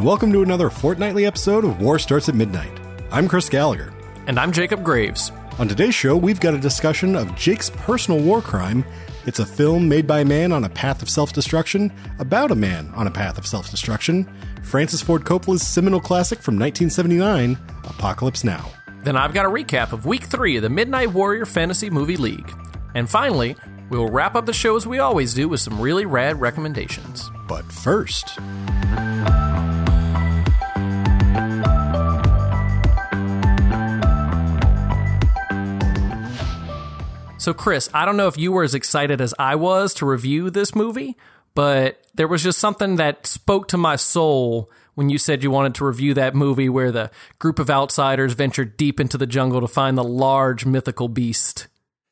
and welcome to another fortnightly episode of War Starts at Midnight. I'm Chris Gallagher. And I'm Jacob Graves. On today's show, we've got a discussion of Jake's personal war crime. It's a film made by a man on a path of self destruction, about a man on a path of self destruction. Francis Ford Coppola's seminal classic from 1979, Apocalypse Now. Then I've got a recap of week three of the Midnight Warrior Fantasy Movie League. And finally, we will wrap up the show as we always do with some really rad recommendations. But first, So, Chris, I don't know if you were as excited as I was to review this movie, but there was just something that spoke to my soul when you said you wanted to review that movie where the group of outsiders ventured deep into the jungle to find the large mythical beast.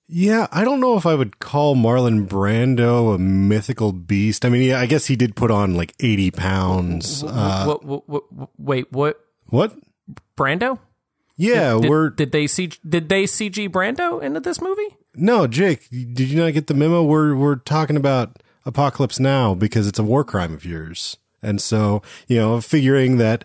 Yeah, I don't know if I would call Marlon Brando a mythical beast. I mean, yeah, I guess he did put on like 80 pounds. Uh, what, what, what, wait, what? what? Brando? Yeah, Did, we're. did they see did they CG Brando into this movie? No, Jake, did you not get the memo? We're, we're talking about Apocalypse Now because it's a war crime of yours. And so, you know, figuring that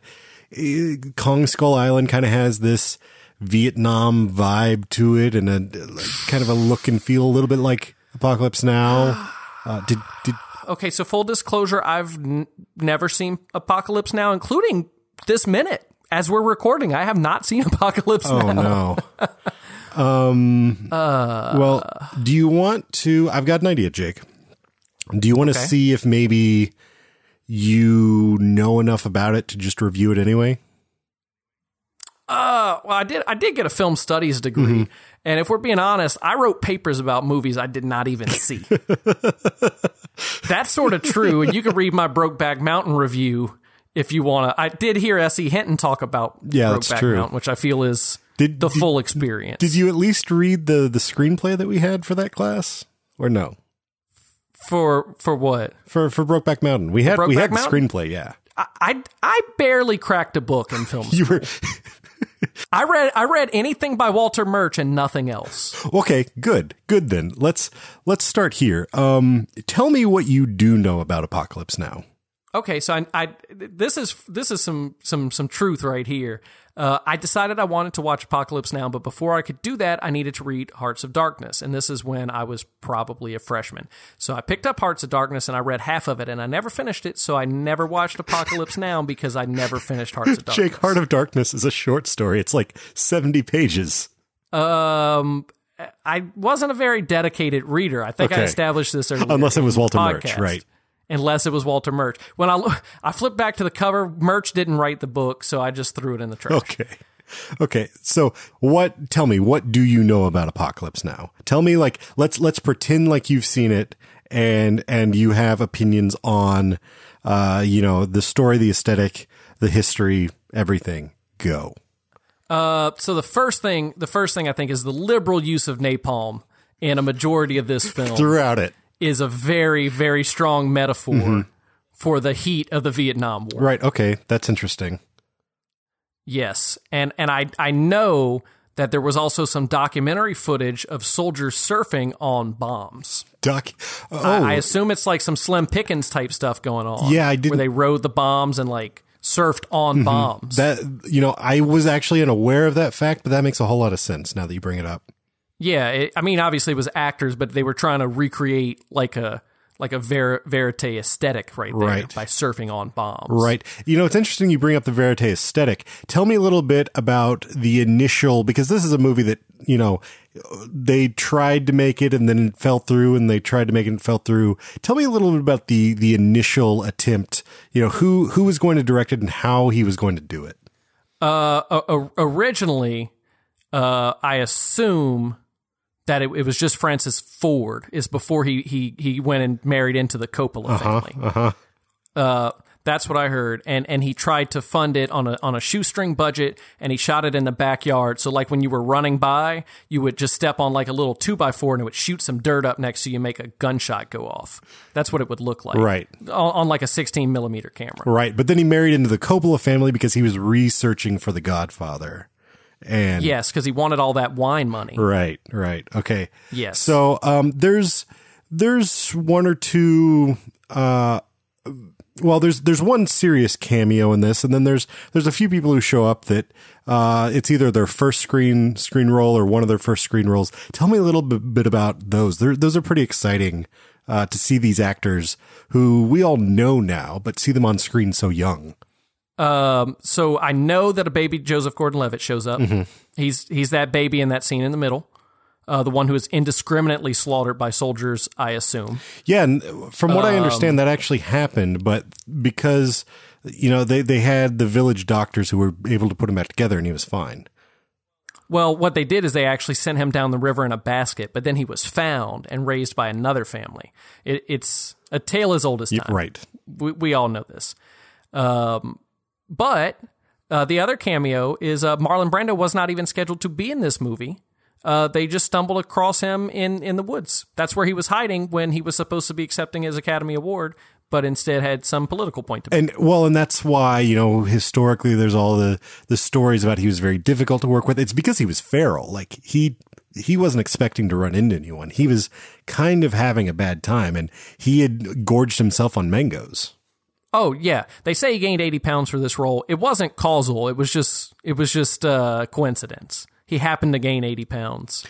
eh, Kong Skull Island kind of has this Vietnam vibe to it and a like, kind of a look and feel a little bit like Apocalypse Now. Uh, did, did, Okay, so full disclosure, I've n- never seen Apocalypse Now, including this minute as we're recording. I have not seen Apocalypse Oh Now. no. um. well, do you want to? I've got an idea, Jake. Do you want to Okay. see if maybe you know enough about it to just review it anyway? Uh, well, I did. I did get a film studies degree, Mm-hmm. and if we're being honest, I wrote papers about movies I did not even see. That's sort of true, and you can read my Brokeback Mountain review if you want to. I did hear S.E. Hinton talk about Yeah, Brokeback. Mountain, which I feel is Did- the did- full experience. Did you at least read the the screenplay that we had for that class, or no? for for what? For for Brokeback Mountain, we had we Brokeback had the Mountain? screenplay. Yeah, I, I I barely cracked a book in film. you were I read I read anything by Walter Murch and nothing else. okay. Good, good. Then let's let's start here. Um, tell me what you do know about Apocalypse Now. Okay, so I, I this is this is some some some truth right here. Uh, I decided I wanted to watch Apocalypse Now, but before I could do that, I needed to read Hearts of Darkness, and this is when I was probably a freshman. So I picked up Hearts of Darkness and I read half of it, and I never finished it. So I never watched Apocalypse Now because I never finished Hearts of Darkness. Jake, Heart of Darkness is a short story. It's like seventy pages. Um, I wasn't a very dedicated reader. I think I established this earlier. Unless it was Walter Murch, right. Unless it was Walter Murch. When I I flipped back to the cover, Murch didn't write the book, so I just threw it in the trash. Okay. Okay. So what tell me, what do you know about Apocalypse Now? Tell me like let's let's pretend like you've seen it and and you have opinions on uh, you know, the story, the aesthetic, the history, everything. Go. Uh, so the first thing, the first thing I think is the liberal use of napalm in a majority of this film Throughout it. Is a very, very strong metaphor Mm-hmm. for the heat of the Vietnam War. Right. Okay. That's interesting. Yes, and and I I know that there was also some documentary footage of soldiers surfing on bombs. Doc. Oh, I, I assume it's like some Slim Pickens type stuff going on. Yeah, I did. Where they rode the bombs and like surfed on bombs. that you know, I was actually unaware of that fact, but that makes a whole lot of sense now that you bring it up. Yeah, it, I mean, obviously it was actors, but they were trying to recreate like a like a ver- verite aesthetic right there Right. by surfing on bombs. Right. You know, it's interesting you bring up the verite aesthetic. Tell me a little bit about the initial, because this is a movie that, you know, they tried to make it and then it fell through and they tried to make it and fell through. Tell me a little bit about the, the initial attempt, you know, who, who was going to direct it and how he was going to do it. Uh, originally, uh, I assume that it, it was just Francis Ford. Is before he he he went and married into the Coppola family. Uh-huh. Uh, that's what I heard, and and he tried to fund it on a on a shoestring budget, and he shot it in the backyard. So like when you were running by, you would just step on like a little two by four, and it would shoot some dirt up next to you, make a gunshot go off. That's what it would look like, Right. On, on like a sixteen millimeter camera. Right. But then he married into the Coppola family because he was researching for The Godfather. And Yes, because he wanted all that wine money. Right, right. Okay. Yes. So um there's there's one or two uh well, there's there's one serious cameo in this, and then there's there's a few people who show up that uh, it's either their first screen screen role or one of their first screen roles. Tell me a little bit, bit about those. They're, those are pretty exciting uh, to see these actors who we all know now, but see them on screen so young. Um, so I know that a baby Joseph Gordon-Levitt shows up. He's he's that baby in that scene in the middle, uh, the one who is indiscriminately slaughtered by soldiers. I assume. Yeah, and from what I understand, that actually happened, but because you know they they had the village doctors who were able to put him back together, and he was fine. Well, what they did is they actually sent him down the river in a basket, but then he was found and raised by another family. It, it's a tale as old as time. Right. We, we all know this. Um, but uh, the other cameo is uh, Marlon Brando was not even scheduled to be in this movie. Uh, they just stumbled across him in, in the woods. That's where he was hiding when he was supposed to be accepting his Academy Award, but instead had some political point to make. And well, and that's why you know historically there's all the the stories about he was very difficult to work with. It's because he was feral. Like he he wasn't expecting to run into anyone. He was kind of having a bad time, and he had gorged himself on mangoes. Oh yeah, they say he gained eighty pounds for this role. It wasn't causal. It was just it was just uh, coincidence. He happened to gain eighty pounds,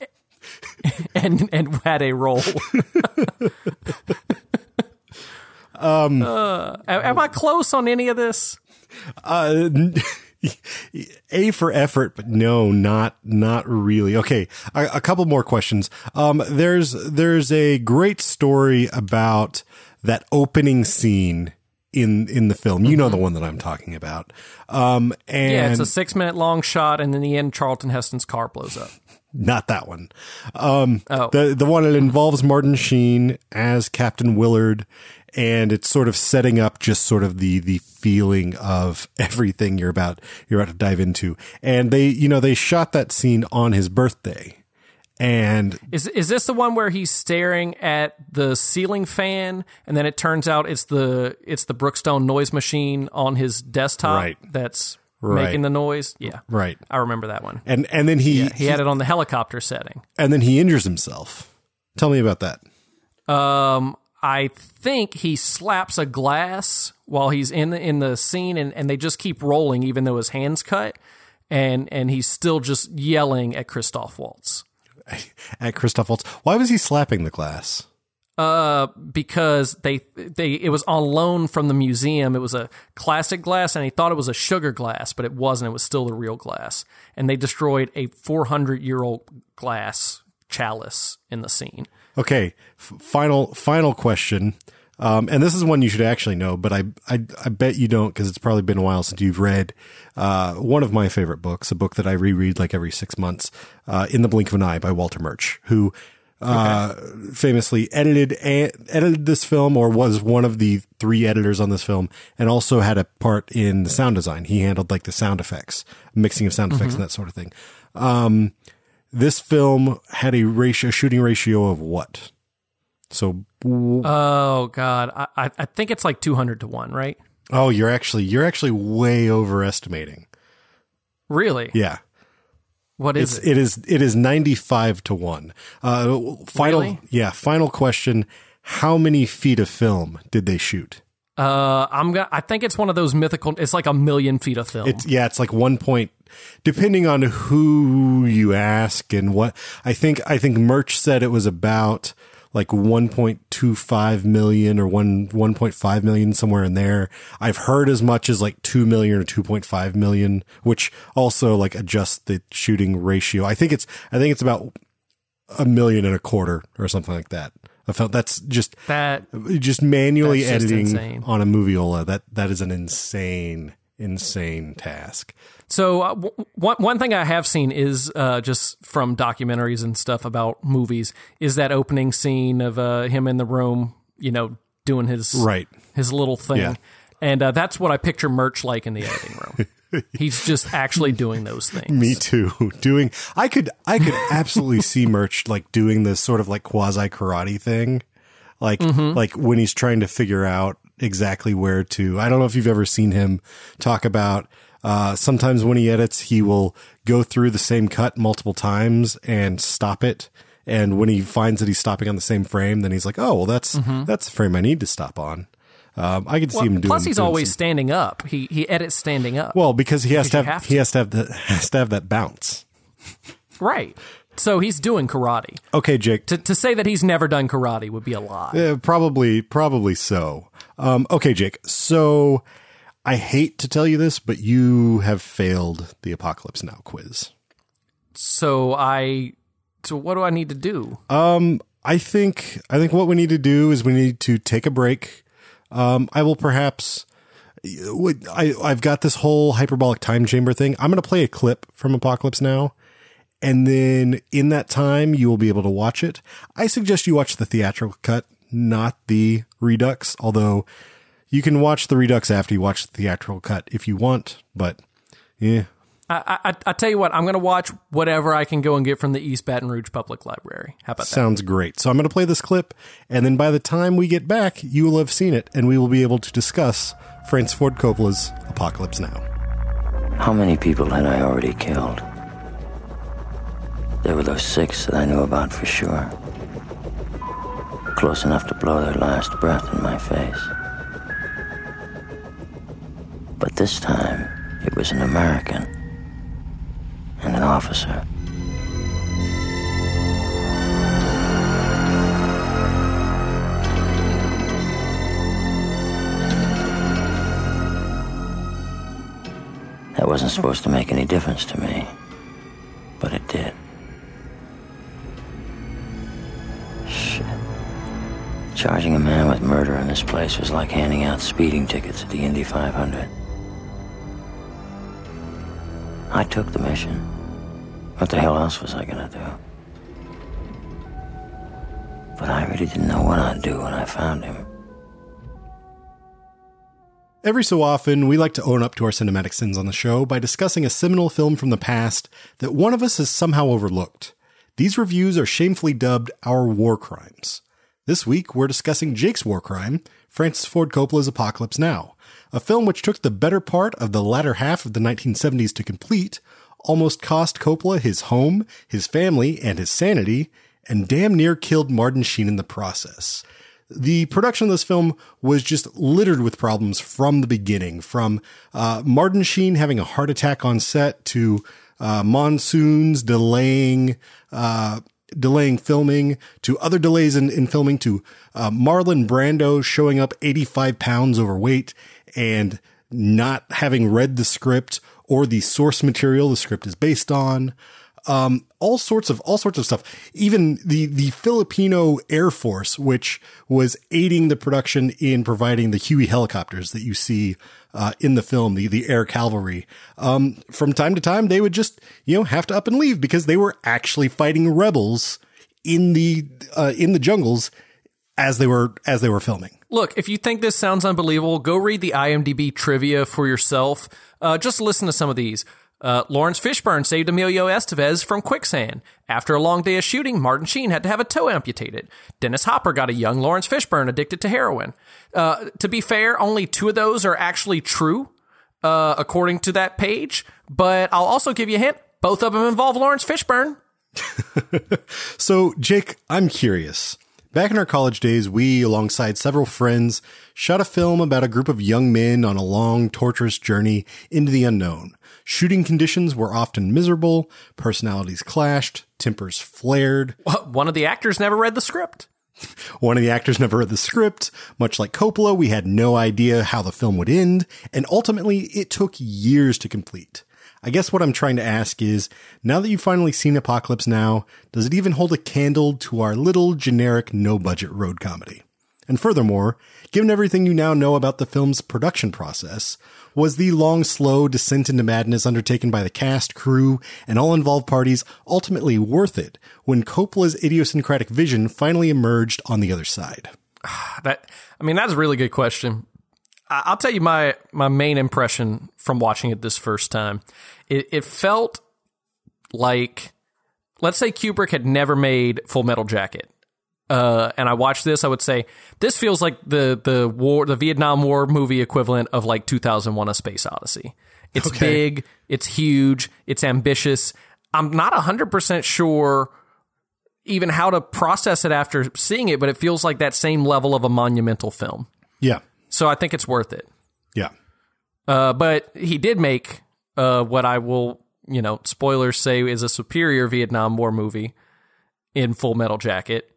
and and had a role. um, uh, am I close on any of this? Uh, a for effort, but no, not not really. Okay, a, a couple more questions. Um, there's there's a great story about that opening scene in in the film. You know the one that I'm talking about. Um, and Yeah, it's a six minute long shot, and in the end, Charlton Heston's car blows up. not that one. Um, Oh. the the one that involves Martin Sheen as Captain Willard, and it's sort of setting up just sort of the the feeling of everything you're about you're about to dive into. And they, you know, they shot that scene on his birthday, and Is is this the one where he's staring at the ceiling fan, and then it turns out it's the it's the Brookstone noise machine on his desktop Right. that's Right. making the noise? Yeah, right, I remember that one. and and then he, He had it on the helicopter setting. and then he injures himself. Tell me about that. Um, I think he slaps a glass while he's in the in the scene, and, and they just keep rolling even though his hands cut, and and he's still just yelling at Christoph Waltz. At Christoph Waltz, why was he slapping the glass? Uh, because they they it was on loan from the museum. It was a classic glass, and he thought it was a sugar glass, but it wasn't. It was still the real glass, and they destroyed a 400 year old glass chalice in the scene. Okay, f- final final question. Um, and this is one you should actually know, but I I, I bet you don't because it's probably been a while since you've read uh, one of my favorite books, a book that I reread like every six months, uh, "In the Blink of an Eye" by Walter Murch, who uh, famously edited and, edited this film, or was one of the three editors on this film, and also had a part in the sound design. He handled like the sound effects, mixing of sound effects, and that sort of thing. Um, this film had a ratio, shooting ratio of what? So, Oh God, I I think it's like 200 to one, right? oh, you're actually you're actually way overestimating. Really? Yeah, What is it's it? it is it is ninety five to one. Uh, final, Really? yeah, final question: How many feet of film did they shoot? Uh, I'm gonna. I think it's one of those mythical. It's like a million feet of film. It's yeah, it's like one point. Depending on who you ask and what I think, I think Murch said it was about like 1.25 million or 1 1.5 million somewhere in there. I've heard as much as like 2 million or 2.5 million, which also like adjusts the shooting ratio. I think it's I think it's about a million and a quarter or something like that. I felt that's just that just manually That's just editing on a moviola. That that is an insane insane task. So uh, w- one one thing I have seen is uh, just from documentaries and stuff about movies is that opening scene of uh, him in the room, you know, doing his Right. his little thing, Yeah. and uh, that's what I picture Murch like in the editing room. He's just actually doing those things. Me too. Doing I could I could absolutely see Murch like doing this sort of like quasi karate thing. Like like when he's trying to figure out exactly where to I don't know if you've ever seen him talk about uh sometimes when he edits he will go through the same cut multiple times and stop it. And when he finds that he's stopping on the same frame, then he's like, "Oh, well, that's that's the frame I need to stop on." Um, I could see him doing. It. Plus, he's doing always some- standing up. He he edits standing up. well because he has to have, have he has to have the has to have that bounce. right. So he's doing karate. Okay, Jake. To to say that he's never done karate would be a lie. Uh, probably, probably so. Um, okay, Jake. So I hate to tell you this, but you have failed the Apocalypse Now quiz. So I. So what do I need to do? Um, I think I think what we need to do is we need to take a break. Um, I will perhaps. I I've got this whole hyperbolic time chamber thing. I'm going to play a clip from Apocalypse Now, and then in that time you will be able to watch it. I suggest you watch the theatrical cut, not the Redux. Although you can watch the Redux after you watch the theatrical cut if you want. But yeah, I, I I tell you what, I'm going to watch whatever I can go and get from the East Baton Rouge Public Library. How about that? Sounds great. So I'm going to play this clip, and then by the time we get back, you will have seen it, and we will be able to discuss Francis Ford Coppola's Apocalypse Now. How many people had I already killed? There were those six that I knew about for sure. Close enough to blow their last breath in my face. But this time, it was an American and an officer. That wasn't supposed to make any difference to me, but it did. Charging a man with murder in this place was like handing out speeding tickets at the Indy 500. I took the mission. What the hell else was I gonna do? But I really didn't know what I'd do when I found him. Every so often, we like to own up to our cinematic sins on the show by discussing a seminal film from the past that one of us has somehow overlooked. These reviews are shamefully dubbed our war crimes. This week, we're discussing Jake's war crime, Francis Ford Coppola's Apocalypse Now, a film which took the better part of the latter half of the 1970s to complete, almost cost Coppola his home, his family, and his sanity, and damn near killed Martin Sheen in the process. The production of this film was just littered with problems from the beginning, from uh, Martin Sheen having a heart attack on set to uh, monsoons delaying uh, delaying filming to other delays in, in filming to uh, Marlon Brando showing up 85 pounds overweight and not having read the script or the source material the script is based on um, all sorts of all sorts of stuff. Even the the Filipino Air Force, which was aiding the production in providing the Huey helicopters that you see uh, in the film, the the Air Cavalry. Um, from time to time, they would just you know have to up and leave because they were actually fighting rebels in the uh, in the jungles as they were as they were filming. Look, if you think this sounds unbelievable, go read the IMDb trivia for yourself. Uh, just listen to some of these. Uh, Laurence Fishburne saved Emilio Estevez from quicksand. After a long day of shooting, Martin Sheen had to have a toe amputated. Dennis Hopper got a young Laurence Fishburne addicted to heroin. Uh, to be fair, only two of those are actually true, uh, according to that page. But I'll also give you a hint. Both of them involve Laurence Fishburne. So, Jake, I'm curious. Back in our college days, we, alongside several friends, shot a film about a group of young men on a long, torturous journey into the unknown. Shooting conditions were often miserable, personalities clashed, tempers flared. One of the actors never read the script. One of the actors never read the script. Much like Coppola, we had no idea how the film would end, and ultimately it took years to complete. I guess what I'm trying to ask is, now that you've finally seen Apocalypse Now, does it even hold a candle to our little generic no budget road comedy? And furthermore, given everything you now know about the film's production process, was the long, slow descent into madness undertaken by the cast, crew, and all involved parties ultimately worth it when Coppola's idiosyncratic vision finally emerged on the other side? That I mean, that's a really good question. I'll tell you my my main impression from watching it this first time. It, it felt like, let's say Kubrick had never made Full Metal Jacket, uh, and I watched this, I would say this feels like the the war, the Vietnam War movie equivalent of like 2001: A Space Odyssey. It's Okay. big, it's huge, it's ambitious. I'm not 100% sure even how to process it after seeing it, but it feels like that same level of a monumental film. Yeah. So I think it's worth it. Yeah. Uh, but he did make uh, what I will, you know, spoilers say is a superior Vietnam War movie in Full Metal Jacket,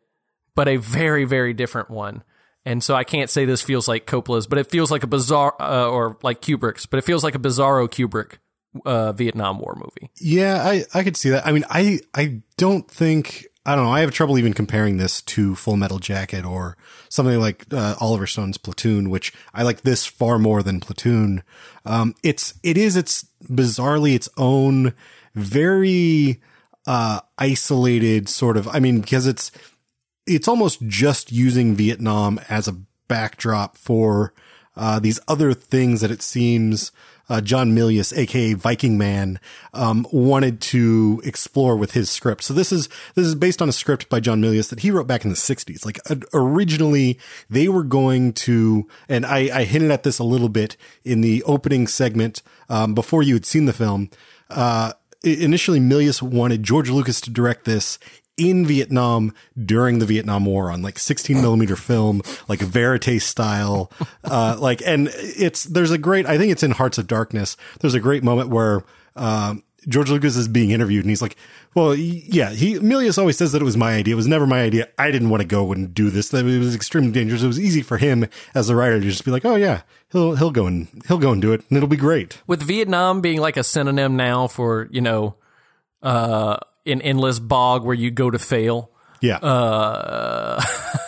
but a very, very different one. And so I can't say this feels like Coppola's, but it feels like a bizarre, uh, or like Kubrick's, but it feels like a bizarro Kubrick uh, Vietnam War movie. Yeah, I, I could see that. I mean, I, I don't think, I don't know, I have trouble even comparing this to Full Metal Jacket or something like uh, Oliver Stone's Platoon, which I like this far more than Platoon. Um, it's, it is, it's bizarrely its own very, uh, isolated sort of, I mean, because it's, it's almost just using Vietnam as a backdrop for uh, these other things that it seems uh, John Milius, aka Viking Man, um, wanted to explore with his script. So this is this is based on a script by John Milius that he wrote back in the '60s. Like uh, originally, they were going to, and I, I, hinted at this a little bit in the opening segment um, before you had seen the film. Uh, initially, Milius wanted George Lucas to direct this in Vietnam during the Vietnam War on like 16 millimeter film, like verite style. Uh, like, and it's, there's a great, I think it's in Hearts of Darkness. There's a great moment where, um, George Lucas is being interviewed and he's like, well, yeah, he, Milius always says that it was my idea. It was never my idea. I didn't want to go and do this. That it was extremely dangerous. It was easy for him as a writer to just be like, oh yeah, he'll, he'll go and he'll go and do it and it'll be great. With Vietnam being like a synonym now for, you know, uh, an endless bog where you go to fail. Yeah. Uh,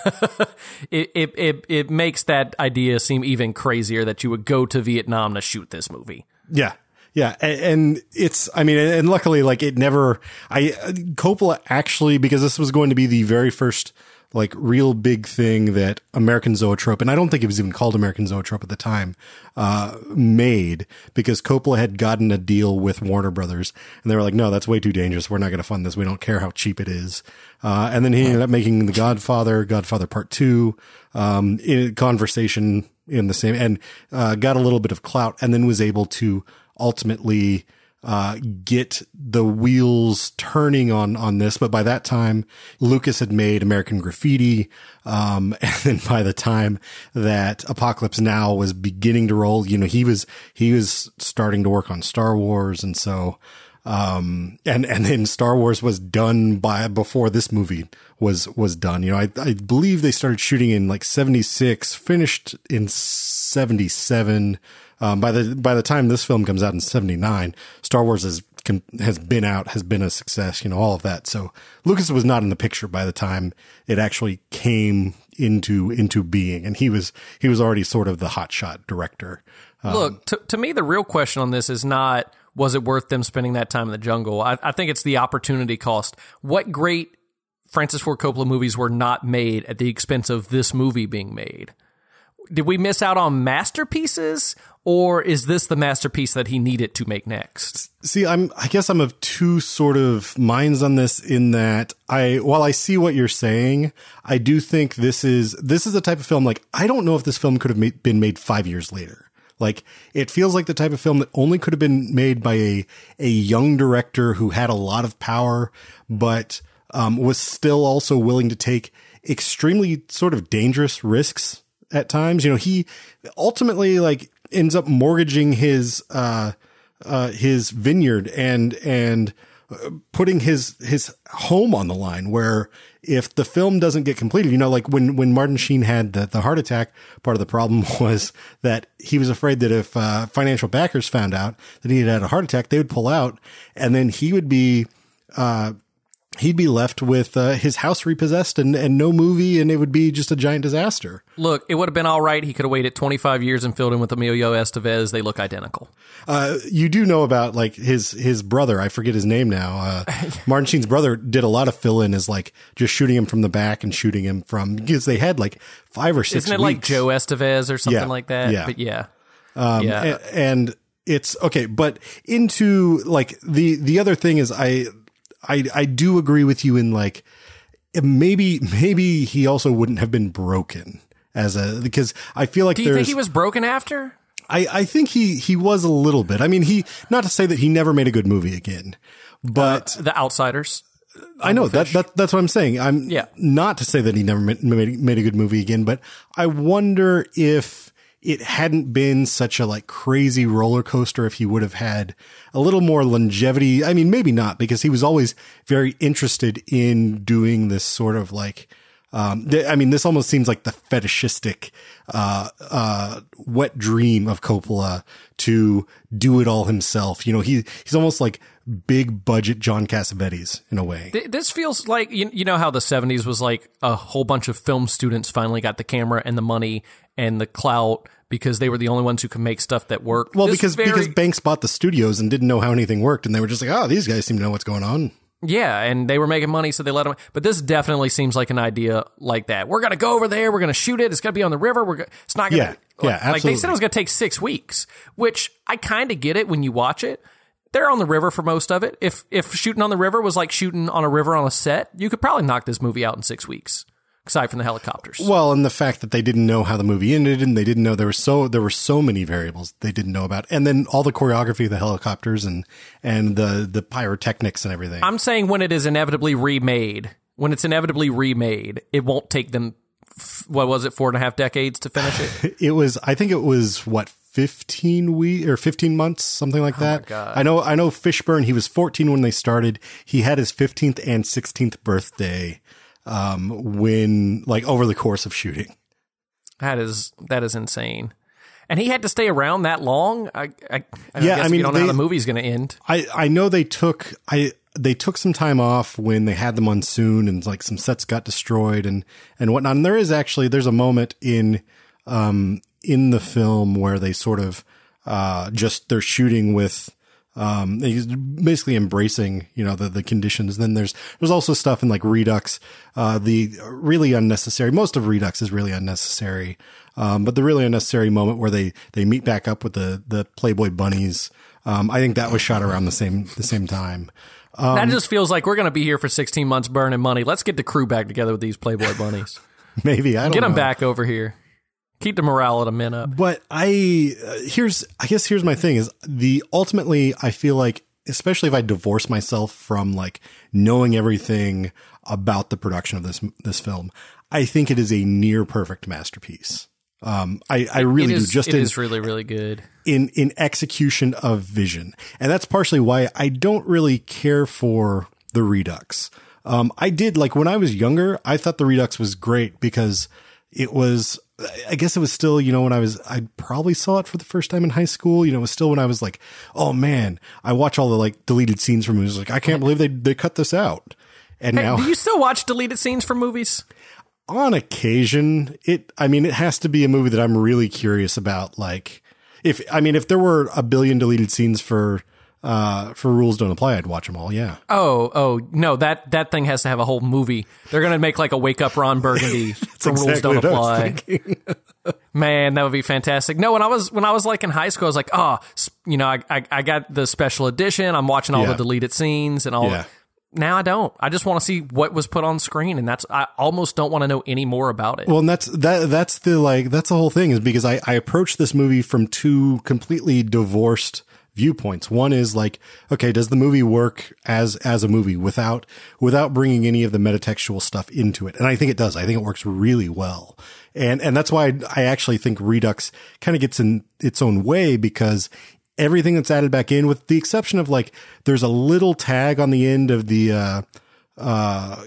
it, it, it, it makes that idea seem even crazier that you would go to Vietnam to shoot this movie. Yeah. Yeah. And it's, I mean, and luckily, like it never, I, Coppola actually, because this was going to be the very first like real big thing that American Zoetrope, and I don't think it was even called American Zoetrope at the time, uh, made because Coppola had gotten a deal with Warner Brothers and they were like, no, that's way too dangerous. We're not going to fund this. We don't care how cheap it is. Uh, and then he ended up making The Godfather, Godfather Part Two, um, in conversation in the same, and, uh, got a little bit of clout and then was able to ultimately, uh, get the wheels turning on on this. But by that time, Lucas had made American Graffiti, um, and then by the time that Apocalypse Now was beginning to roll, you know, he was he was starting to work on Star Wars, and so. Um, and, and then Star Wars was done by, before this movie was, was done. You know, I, I believe they started shooting in like 76, finished in 77. Um, by the by the time this film comes out in '79, Star Wars has has been out, has been a success, you know, all of that. So Lucas was not in the picture by the time it actually came into into being, and he was he was already sort of the hotshot director. Um, Look, to, to me, the real question on this is not was it worth them spending that time in the jungle. I, I think it's the opportunity cost. What great Francis Ford Coppola movies were not made at the expense of this movie being made? Did we miss out on masterpieces or is this the masterpiece that he needed to make next? See, I'm I guess I'm of two sort of minds on this in that I while I see what you're saying, I do think this is this is the type of film like I don't know if this film could have made, been made 5 years later. Like it feels like the type of film that only could have been made by a a young director who had a lot of power but um, was still also willing to take extremely sort of dangerous risks at times. You know, he ultimately like ends up mortgaging his uh, uh, his vineyard and and uh, putting his his home on the line. Where if the film doesn't get completed, you know, like when when Martin Sheen had the, the heart attack, part of the problem was that he was afraid that if uh, financial backers found out that he had had a heart attack, they would pull out, and then he would be uh, he'd be left with uh, his house repossessed and, and no movie, and it would be just a giant disaster. Look, it would have been all right. He could have waited 25 years and filled in with Emilio Estevez. They look identical. Uh, you do know about like his his brother. I forget his name now. Uh, Martin Sheen's brother did a lot of fill in as like just shooting him from the back and shooting him from because they had like five or six. Isn't it weeks. like Joe Estevez or something Yeah, like that? yeah. But yeah. Um, Yeah. a- and it's okay, but into like the the other thing is I I I do agree with you in like maybe maybe he also wouldn't have been broken as a because I feel like Do you think he was broken after? I I think he he was a little bit. I mean he not to say that he never made a good movie again, but uh, The Outsiders. I know that, that that's what I'm saying. I'm Yeah. not to say that he never made, made made a good movie again, but I wonder if it hadn't been such a like crazy roller coaster if he would have had a little more longevity. I mean, maybe not because he was always very interested in doing this sort of like, um, th- I mean, this almost seems like the fetishistic, uh, uh, wet dream of Coppola to do it all himself. You know, he, he's almost like big budget John Cassavetes in a way. Th- This feels like you, you know how the 70s was like a whole bunch of film students finally got the camera and the money and the clout because they were the only ones who could make stuff that worked. Well, This because very- because Banks bought the studios and didn't know how anything worked, and they were just like, "Oh, these guys seem to know what's going on." Yeah, and they were making money, so they let them. But this definitely seems like an idea like that. We're gonna go over there. We're gonna shoot it. It's gonna be on the river. We're go- it's not gonna. Yeah, like, yeah, Like they said, it was gonna take six weeks, which I kind of get it when you watch it. They're on the river for most of it. If if shooting on the river was like shooting on a river on a set, you could probably knock this movie out in six weeks, aside from the helicopters. Well, and the fact that they didn't know how the movie ended, and they didn't know there were so there were so many variables they didn't know about, and then all the choreography of the helicopters and and the the pyrotechnics and everything. I'm saying when it is inevitably remade, when it's inevitably remade, it won't take them. What was it? Four and a half decades to finish it. it was, I think, it was what fifteen week or fifteen months, something like oh that. God. I know, I know. Fishburne, he was fourteen when they started. He had his fifteenth and sixteenth birthday um, when, like, over the course of shooting. That is that is insane. And he had to stay around that long. I, I, I Yeah, guess I mean, you don't know how the movie's going to end. I I know they took I they took some time off when they had the monsoon and like some sets got destroyed and and whatnot. And there is actually there's a moment in um in the film where they sort of uh just they're shooting with um he's basically embracing you know the the conditions then there's there's also stuff in like redux uh the really unnecessary most of redux is really unnecessary um but the really unnecessary moment where they they meet back up with the the playboy bunnies um i think that was shot around the same the same time Um, that just feels like we're going to be here for 16 months burning money. Let's get the crew back together with these Playboy bunnies. maybe i don't get them know. back over here. Keep the morale of the men up. but I uh, here's I guess here's my thing is the ultimately I feel like especially if I divorce myself from like knowing everything about the production of this this film, I think it is a near perfect masterpiece. Um, I, I really is, do just it in, is really, really good. in in execution of vision, and that's partially why I don't really care for the Redux. Um, I did like when I was younger, I thought the Redux was great because it was. I guess it was still, you know, when I was, I probably saw it for the first time in high school. You know, it was still when I was like, oh man, I watch all the like deleted scenes from movies. Like, I can't believe they they cut this out. And Hey, now, do you still watch deleted scenes from movies? on occasion it i mean it has to be a movie that i'm really curious about like if i mean if there were a billion deleted scenes for uh for rules don't apply i'd watch them all yeah Oh, oh no! That that thing has to have a whole movie. They're gonna make like a wake up Ron Burgundy from Rules Don't what I was Apply. Man, that would be fantastic. No, when I was when I was like in high school, I was like, oh, you know, I I, I got the special edition. I'm watching all Yeah. the deleted scenes and all. Yeah. Now I don't. I just want to see what was put on screen, and that's I almost don't want to know any more about it. well and that's that that's the like that's the whole thing is because i i approach this movie from two completely divorced viewpoints. One is like okay does the movie work as as a movie without without bringing any of the metatextual stuff into it? And i think it does. I think it works really well. And and that's why i, I actually think redux kind of gets in its own way because everything that's added back in with the exception of like there's a little tag on the end of the uh uh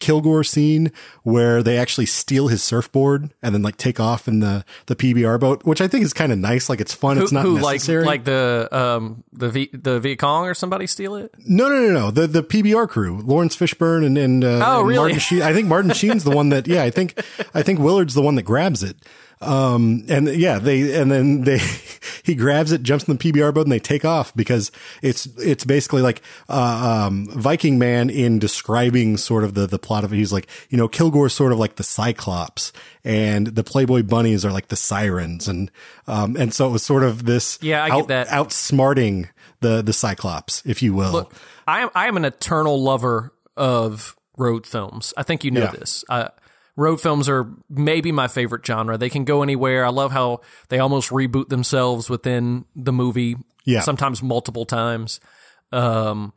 Kilgore scene where they actually steal his surfboard and then like take off in the the PBR boat, which I think is kind of nice. Like it's fun. who it's not who, like necessary. like the um the v, the Viet Cong or somebody steal it? no, no, no, no. The the PBR crew, Laurence Fishburne and and, uh, Oh, and really? Martin Sheen. I think Martin Sheen's the one that. Yeah, I think I think Willard's the one that grabs it. Um and yeah they and then they he grabs it jumps in the PBR boat and they take off because it's it's basically like uh, um Viking man in describing sort of the the plot of it he's like you know Kilgore's sort of like the Cyclops and the Playboy bunnies are like the sirens and um and so it was sort of this Yeah, I get out- that. outsmarting the the Cyclops if you will I am I am an eternal lover of road films. I think you know Yeah. this. Uh, road films are maybe my favorite genre. They can go anywhere. I love how they almost reboot themselves within the movie. Yeah. sometimes multiple times. Um,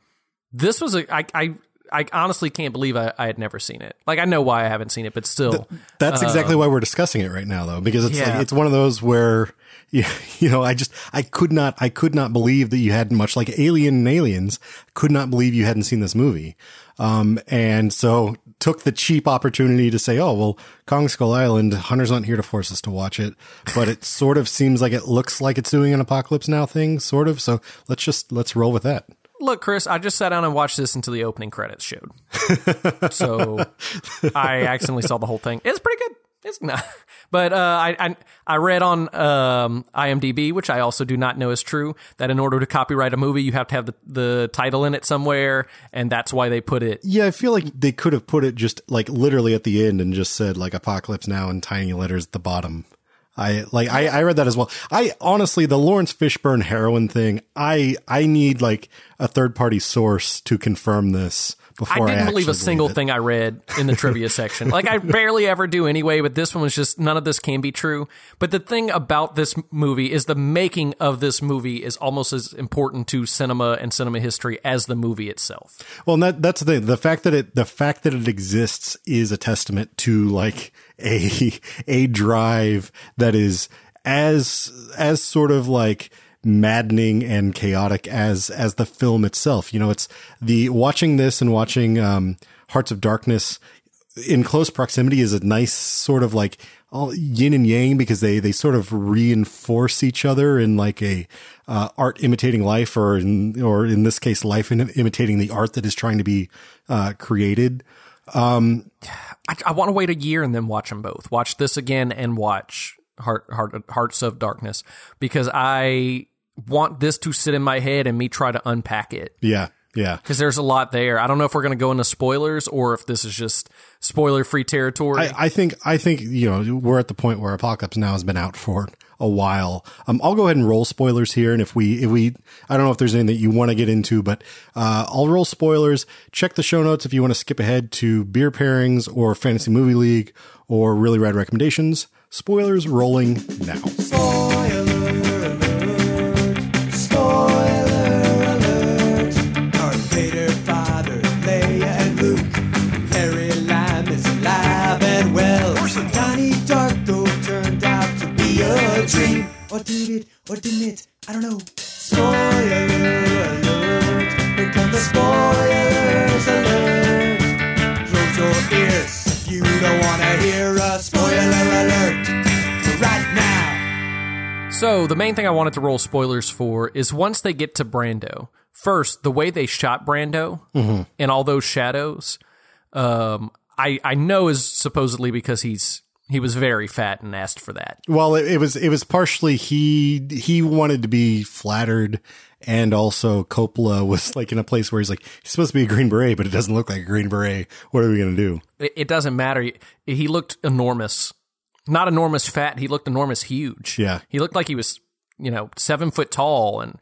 this was a I I I honestly can't believe I, I had never seen it. Like I know why I haven't seen it, but still, That's exactly why we're discussing it right now, though, because it's Yeah. like it's one of those where you, you know I just I could not I could not believe that you hadn't much like Alien and Aliens could not believe you hadn't seen this movie, um, and so took the cheap opportunity to say, oh well, Kong Skull Island, Hunter's not here to force us to watch it, but it sort of seems like it looks like it's doing an Apocalypse Now thing, sort of. So let's just let's roll with that. look, Chris, I just sat down and watched this until the opening credits showed. so I accidentally saw the whole thing. It's pretty good. It's not, but uh, I, I I read on um, IMDb, which I also do not know is true, that in order to copyright a movie, you have to have the, the title in it somewhere, and that's why they put it. Yeah, I feel like they could have put it just like literally at the end and just said like apocalypse now in tiny letters at the bottom. I like I, I read that as well. I honestly the Laurence Fishburne heroin thing, I I need like a third party source to confirm this before I I, didn't believe a single it. thing I read in the trivia section. Like I barely ever do anyway, but this one was just none of this can be true. But the thing about this movie is the making of this movie is almost as important to cinema and cinema history as the movie itself. Well, that that's the thing. The fact that it the fact that it exists is a testament to like a a drive that is as as sort of like maddening and chaotic as as the film itself. You know, it's the watching this and watching um Hearts of Darkness in close proximity is a nice sort of like yin and yang because they they sort of reinforce each other in like a uh, art imitating life or in or in this case life in, imitating the art that is trying to be uh, created I, I want to wait a year and then watch them both. Watch this again and watch Heart, Heart, Hearts of Darkness because I want this to sit in my head and me try to unpack it. yeah yeah because there's a lot there. I don't know if we're going to go into spoilers or if this is just spoiler free territory. I, I think I think you know we're at the point where Apocalypse Now has been out for a while. Um, I'll go ahead and roll spoilers here, and if we if we I don't know if there's anything that you want to get into, but uh, I'll roll spoilers. Check the show notes if you want to skip ahead to beer pairings or fantasy movie league or really rad recommendations. Spoilers rolling now. Or did it, or didn't it? I don't know. Spoiler alert. Here come the spoilers alert. Close your ears if you don't want to hear a spoiler alert. Right now. So the main thing I wanted to roll spoilers for is once they get to Brando. First, the way they shot Brando and all those shadows, um, I I know is supposedly because he's he was very fat and asked for that. Well, it, it was it was partially he he wanted to be flattered, and also Coppola was like in a place where he's like he's supposed to be a green beret, but it doesn't look like a green beret. What are we gonna do? It, it doesn't matter. He, looked enormous, not enormous fat. He looked enormous huge. Yeah. he looked like he was you know seven foot tall and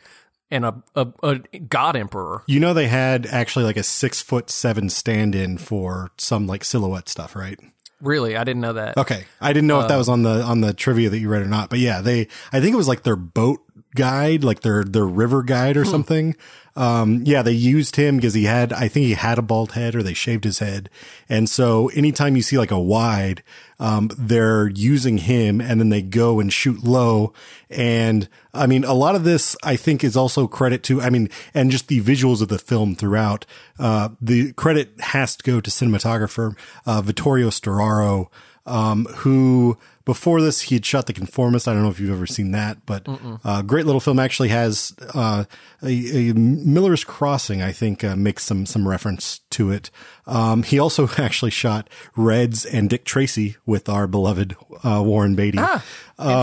and a a, a god emperor. You know they had actually like a six foot seven stand in for some like silhouette stuff, right? Really, I didn't know that. Okay, I didn't know if that um, was on the on the trivia that you read or not, but yeah, they I think it was like their boat guide, like their their river guide or hmm. something. Um, yeah, they used him because he had I think he had a bald head or they shaved his head, and so anytime you see like a wide, um, they're using him, and then they go and shoot low, and I mean a lot of this I think is also credit to I mean and just the visuals of the film throughout. Uh, the credit has to go to cinematographer uh, Vittorio Storaro um, who before this he had shot The Conformist. I don't know if you've ever seen that, but uh, great little film. Actually has uh, a, a Miller's Crossing. I think uh, makes some some reference to it. Um, he also actually shot Reds and Dick Tracy with our beloved uh, Warren Beatty.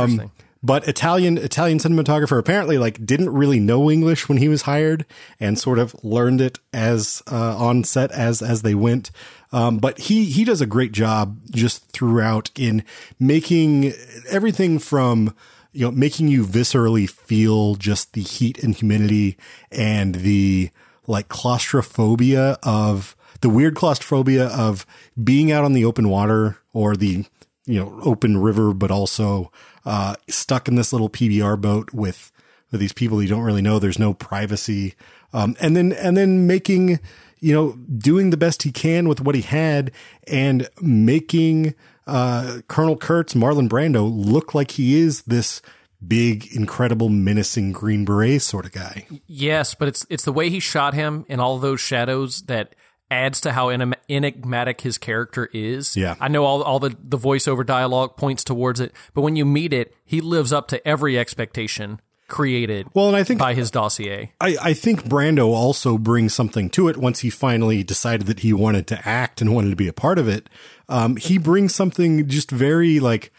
Interesting. But Italian Italian cinematographer apparently like didn't really know English when he was hired and sort of learned it as uh, on set as as they went. Um, but he he does a great job just throughout in making everything from you know making you viscerally feel just the heat and humidity and the like claustrophobia of the weird claustrophobia of being out on the open water or the you know open river, but also uh, stuck in this little PBR boat with with these people you don't really know. There's no privacy, um, and then and then making you know, doing the best he can with what he had and making uh, Colonel Kurtz, Marlon Brando, look like he is this big, incredible, menacing Green Beret sort of guy. Yes, but it's it's the way he shot him and all those shadows that adds to how enigmatic his character is. Yeah. I know all all the the voiceover dialogue points towards it, but when you meet it, he lives up to every expectation created Well, and I think by his dossier. I, I think Brando also brings something to it once he finally decided that he wanted to act and wanted to be a part of it. Um, he brings something just very like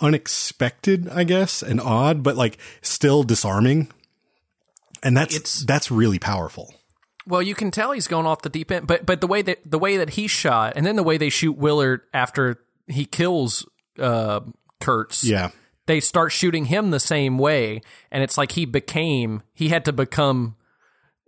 unexpected, I guess, and odd, but like still disarming. And that's It's- that's really powerful. Well, you can tell he's going off the deep end, but but the way that the way that he shot, and then the way they shoot Willard after he kills uh, Kurtz, Yeah. They start shooting him the same way, and it's like he became he had to become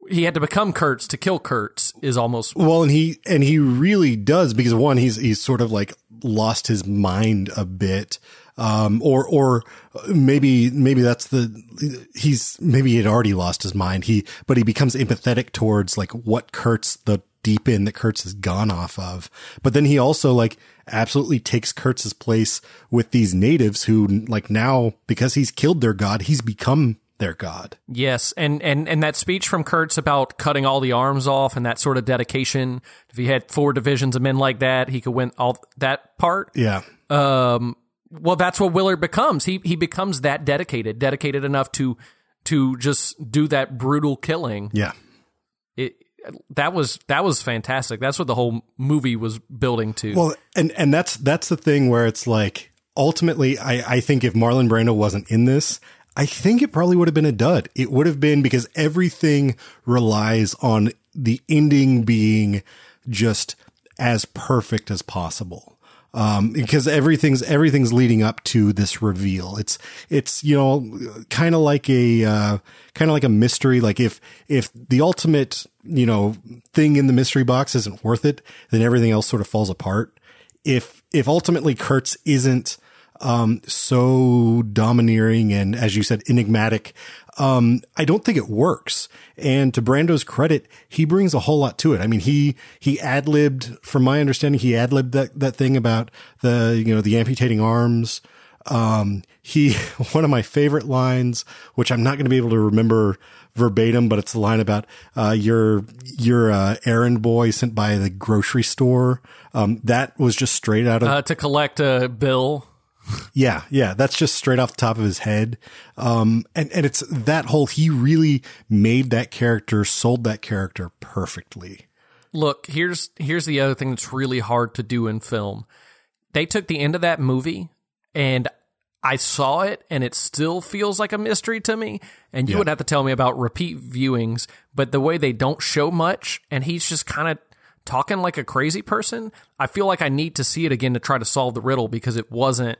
he had to become Kurtz to kill Kurtz is almost Well, and he and he really does because one, he's he's sort of like lost his mind a bit, um, or or maybe maybe that's the he's maybe he had already lost his mind. He but he becomes empathetic towards like what Kurtz the deep end that Kurtz has gone off of. But then he also like absolutely takes Kurtz's place with these natives who like now because he's killed their god, he's become their god. Yes, and and and that speech from Kurtz about cutting all the arms off and that sort of dedication. If he had four divisions of men like that, he could win all that part. Yeah. Um, well, that's what Willard becomes. He he becomes that dedicated, dedicated enough to to just do that brutal killing. Yeah. It that was that was fantastic. That's what the whole movie was building to. Well, and and that's that's the thing where it's like ultimately, I I think if Marlon Brando wasn't in this, I think it probably would have been a dud. It would have been because everything relies on the ending being just as perfect as possible. Um, because everything's everything's leading up to this reveal. It's it's you know kind of like a uh, kind of like a mystery. Like if if the ultimate you know thing in the mystery box isn't worth it, then everything else sort of falls apart. If if ultimately Kurtz isn't um, so domineering and, as you said, enigmatic. Um, I don't think it works. And to Brando's credit, he brings a whole lot to it. I mean, he, he ad libbed, from my understanding, he ad libbed that, that thing about the, you know, the amputating arms. Um, he, one of my favorite lines, which I'm not going to be able to remember verbatim, but it's the line about, uh, your, your, uh, errand boy sent by the grocery store. Um, that was just straight out of, uh, to collect a bill. Yeah, yeah, that's just straight off the top of his head. Um, and, and it's that whole, he really made that character, sold that character perfectly. Look, here's here's the other thing that's really hard to do in film. They took the end of that movie and I saw it and it still feels like a mystery to me. And you Yeah. would have to tell me about repeat viewings, but the way they don't show much and he's just kind of talking like a crazy person, I feel like I need to see it again to try to solve the riddle because it wasn't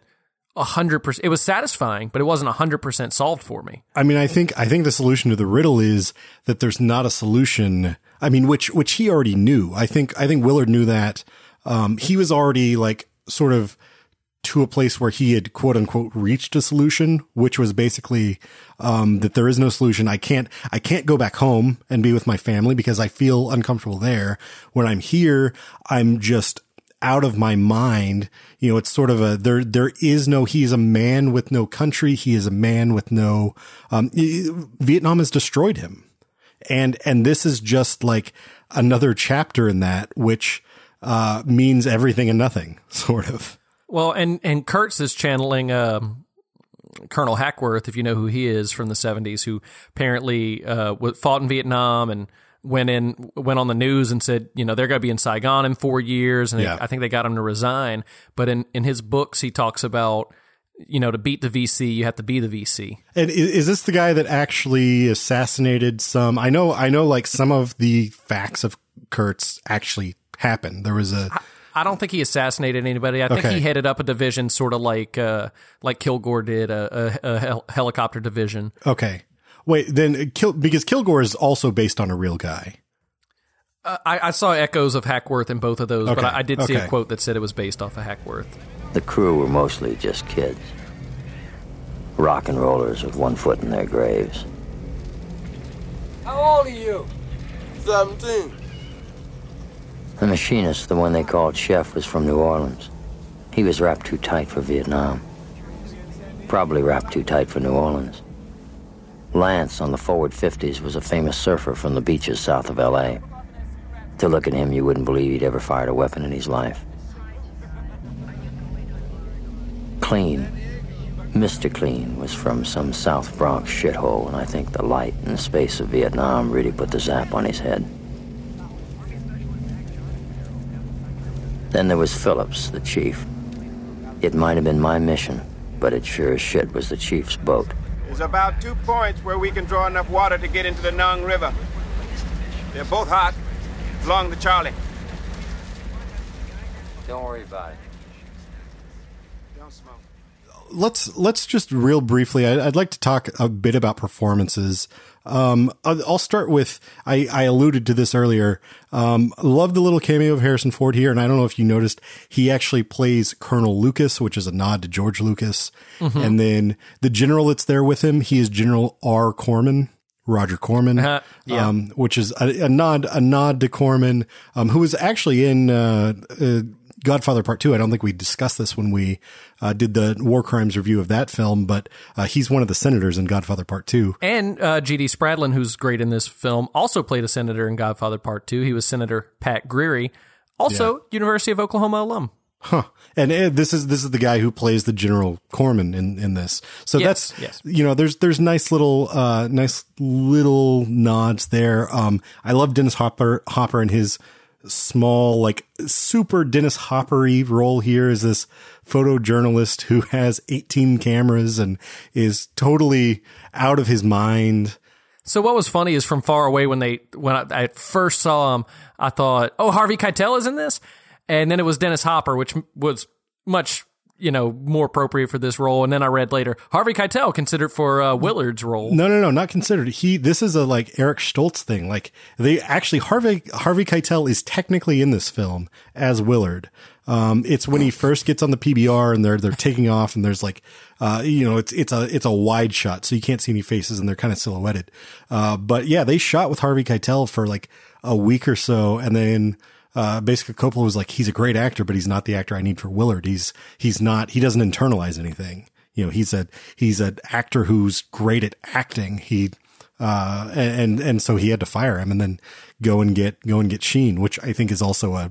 a hundred percent. It was satisfying, but it wasn't a hundred percent solved for me. I mean, I think, I think the solution to the riddle is that there's not a solution. I mean, which, which he already knew. I think, I think Willard knew that. Um, he was already like sort of to a place where he had quote unquote reached a solution, which was basically, um, that there is no solution. I can't, I can't go back home and be with my family because I feel uncomfortable there. When I'm here, I'm just out of my mind. You know, it's sort of a, there, there is no, he's a man with no country. He is a man with no, um, Vietnam has destroyed him. And, and this is just like another chapter in that, which, uh, means everything and nothing, sort of. Well, and and Kurtz is channeling um, Colonel Hackworth, if you know who he is from the '70s, who apparently uh, fought in Vietnam and went in went on the news and said, you know, they're going to be in Saigon in four years, and Yeah. I think they got him to resign. But in in his books, he talks about, you know, to beat the VC, you have to be the VC. And is, is this the guy that actually assassinated some? I know, I know, like some of the facts of Kurtz actually happened. There was a, I don't think he assassinated anybody. I think Okay. he headed up a division, sort of like uh, like Kilgore did, a, a, a hel- helicopter division. okay. Wait, then Kil, because Kilgore is also based on a real guy. Uh, I, I saw echoes of Hackworth in both of those, but I, I did see a quote that said it was based off of Hackworth. The crew were mostly just kids. Rock and rollers with one foot in their graves. How old are you? 17. The machinist, the one they called Chef, was from New Orleans. He was wrapped too tight for Vietnam. Probably wrapped too tight for New Orleans. Lance on the forward 50s was a famous surfer from the beaches south of LA. To look at him, you wouldn't believe he'd ever fired a weapon in his life. Clean, Mr. Clean, was from some South Bronx shithole, and I think the light and space of Vietnam really put the zap on his head. Then there was Phillips, the chief. It might have been my mission, but it sure as shit was the chief's boat. There's about two points where we can draw enough water to get into the Nung River. They're both hot, along the Charlie. Don't worry about it. Don't smoke. let's let's just real briefly. I, I'd like to talk a bit about performances. Um, I'll start with I, I alluded to this earlier. Um, love the little cameo of Harrison Ford here, and I don't know if you noticed he actually plays Colonel Lucas, which is a nod to George Lucas. And then the general that's there with him, he is General R. Corman. Roger Corman, Uh-huh. Yeah. um, which is a, a nod, a nod to Corman, um, who was actually in uh, uh, Godfather Part Two. I don't think we discussed this when we uh, did the war crimes review of that film, but uh, he's one of the senators in Godfather Part Two. And uh, G.D. Spradlin, who's great in this film, also played a senator in Godfather Part 2. He was Senator Pat Greery, also University of Oklahoma alum. Huh. And uh, this is this is the guy who plays the General Corman in in this. So Yes, that's yes. you know there's there's nice little uh nice little nods there. Um I love Dennis Hopper Hopper and his small like super Dennis Hoppery role here as this photojournalist who has 18 cameras and is totally out of his mind. So what was funny is from far away when they when I, I first saw him, I thought, "Oh, Harvey Keitel is in this," and then it was Dennis Hopper, which was much you know more appropriate for this role. And then I read later Harvey Keitel considered for uh, Willard's role. No, no, no, not considered. He this is a like Eric Stoltz thing. Like they actually Harvey Harvey Keitel is technically in this film as Willard. Um, it's when he first gets on the PBR and they're they're taking off and there's like uh, you know it's it's a it's a wide shot so you can't see any faces and they're kind of silhouetted. Uh, but yeah, they shot with Harvey Keitel for like a week or so and then uh, basically Coppola was like, he's a great actor, but he's not the actor I need for Willard. He's, he's not, he doesn't internalize anything. You know, he's a, he's an actor who's great at acting. He, uh, and, and so he had to fire him and then go and get, go and get Sheen, which I think is also a,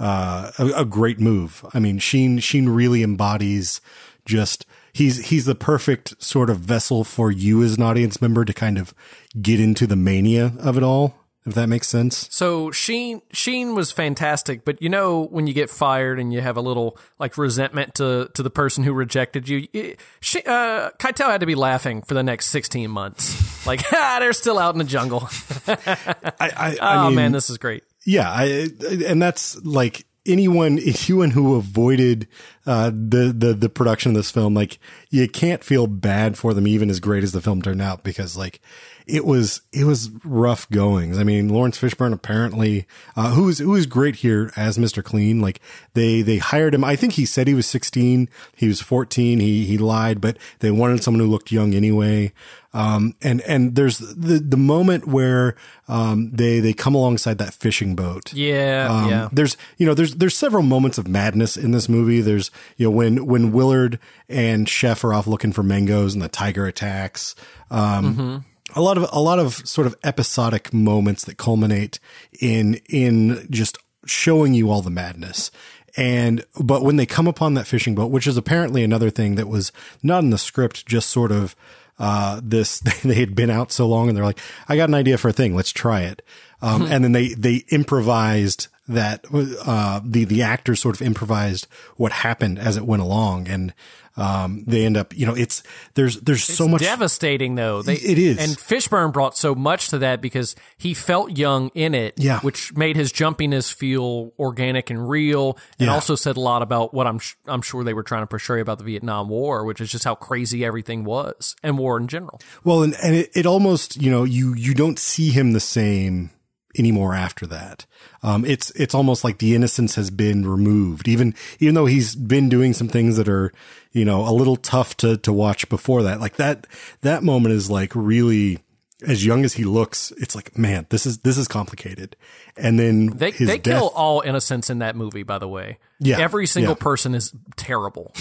uh, a, a great move. I mean, Sheen, Sheen really embodies just, he's, he's the perfect sort of vessel for you as an audience member to kind of get into the mania of it all. If that makes sense. So Sheen Sheen was fantastic, but you know when you get fired and you have a little like resentment to to the person who rejected you, it, she, uh, Keitel had to be laughing for the next sixteen months. Like, ah, they're still out in the jungle. I, I, oh I mean, man, this is great. yeah, I, and that's like anyone, anyone who avoided uh, the the the production of this film, like you can't feel bad for them, even as great as the film turned out, because like it was it was rough goings. I mean, Laurence Fishburne apparently, uh, who is who is great here as Mister Clean. Like they they hired him. I think he said he was sixteen. He was fourteen. He he lied, but they wanted someone who looked young anyway. Um, and, and there's the, the moment where, um, they, they come alongside that fishing boat. Yeah, Um, yeah. There's, you know, there's, there's several moments of madness in this movie. There's, you know, when, when Willard and Chef are off looking for mangoes and the tiger attacks. Um, a lot of, a lot of sort of episodic moments that culminate in, in just showing you all the madness. And, but when they come upon that fishing boat, which is apparently another thing that was not in the script, just sort of, uh, this, they had been out so long and they're like, I got an idea for a thing. Let's try it. Um, and then they, they improvised that, uh, the, the actors sort of improvised what happened as it went along. And, um, they end up, you know, it's, there's, there's so much. devastating though. They, It is. and Fishburne brought so much to that because he felt young in it, Yeah. which made his jumpiness feel organic and real, and Yeah. also said a lot about what I'm sh- I'm sure they were trying to portray about the Vietnam War, which is just how crazy everything was and war in general. Well, and, and it, it almost, you know, you, you don't see him the same anymore after that. Um, it's, it's almost like the innocence has been removed, even, even though he's been doing some things that are, you know, a little tough to, to watch before that. Like that, that moment is like really, as young as he looks, it's like, man, this is this is complicated. And then They they death, kill all innocents in that movie, by the way. Yeah, Every single yeah. person is terrible.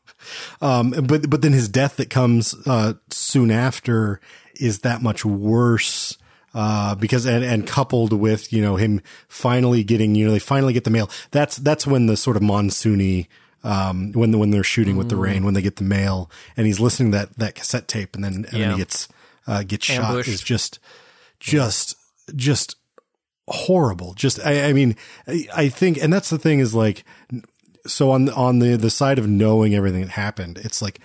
um, but but then his death that comes uh, soon after is that much worse. Uh, because and, and coupled with you know him finally getting you know they finally get the mail. That's that's when the sort of monsoony um when the, when they're shooting with the Mm. rain when they get the mail and he's listening to that that cassette tape and then and then he gets uh gets shot is just just just horrible. Just I, I mean I, I think and that's the thing is like so on on the the side of knowing everything that happened, it's like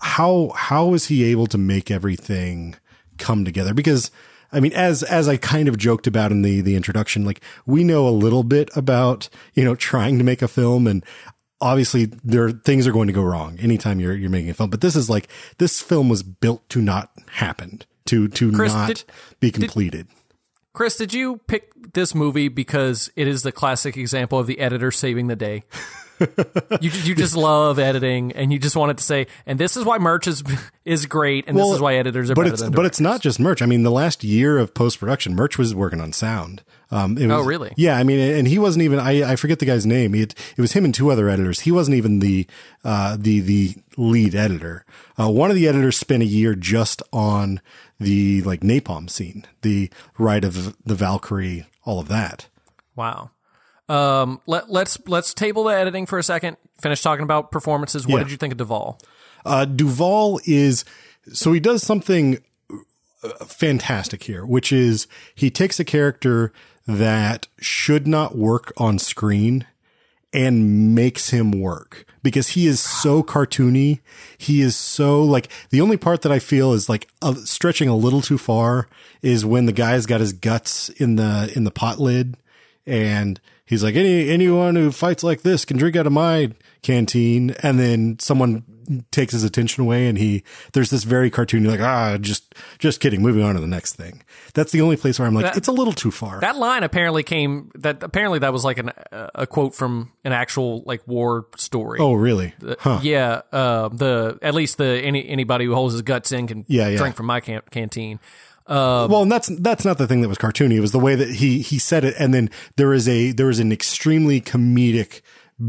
how how is he able to make everything come together? Because I mean, as as I kind of joked about in the the introduction, like we know a little bit about you know trying to make a film and. Obviously, there things are going to go wrong anytime you're you're making a film. But this is like this film was built to not happen, to to Chris, not did- be completed. Chris, did you pick this movie because it is the classic example of the editor saving the day? You you just love editing, and you just wanted to say, and this is why Murch is is great, and this is why editors are but better it's but it's not just Murch. I mean, the last year of post production, Murch was working on sound. Um, it was, Oh, really? Yeah, I mean, and he wasn't even. I, I forget the guy's name. It it was him and two other editors. He wasn't even the uh, the the lead editor. Uh, one of the editors spent a year just on the like napalm scene, the ride of the Valkyrie, all of that. Wow. Um, let, let's let's table the editing for a second. Finish talking about performances. What Yeah. did you think of Duvall? Uh, Duvall is so he does something uh, fantastic here, which is he takes a character that should not work on screen and makes him work because he is so cartoony. He is so like the only part that I feel is like uh, stretching a little too far is when the guy's got his guts in the in the pot lid and he's like any anyone who fights like this can drink out of my canteen and then someone takes his attention away and he there's this very cartoony like ah just just kidding moving on to the next thing that's the only place where i'm like That- it's a little too far That line apparently came that apparently that was like an a quote from an actual like war story. oh really huh Yeah, uh, the at least the any anybody who holds his guts in can Yeah, yeah. drink from my can- canteen. Well and that's that's not the thing that was cartoony it was the way that he he said it and then there is a there is an extremely comedic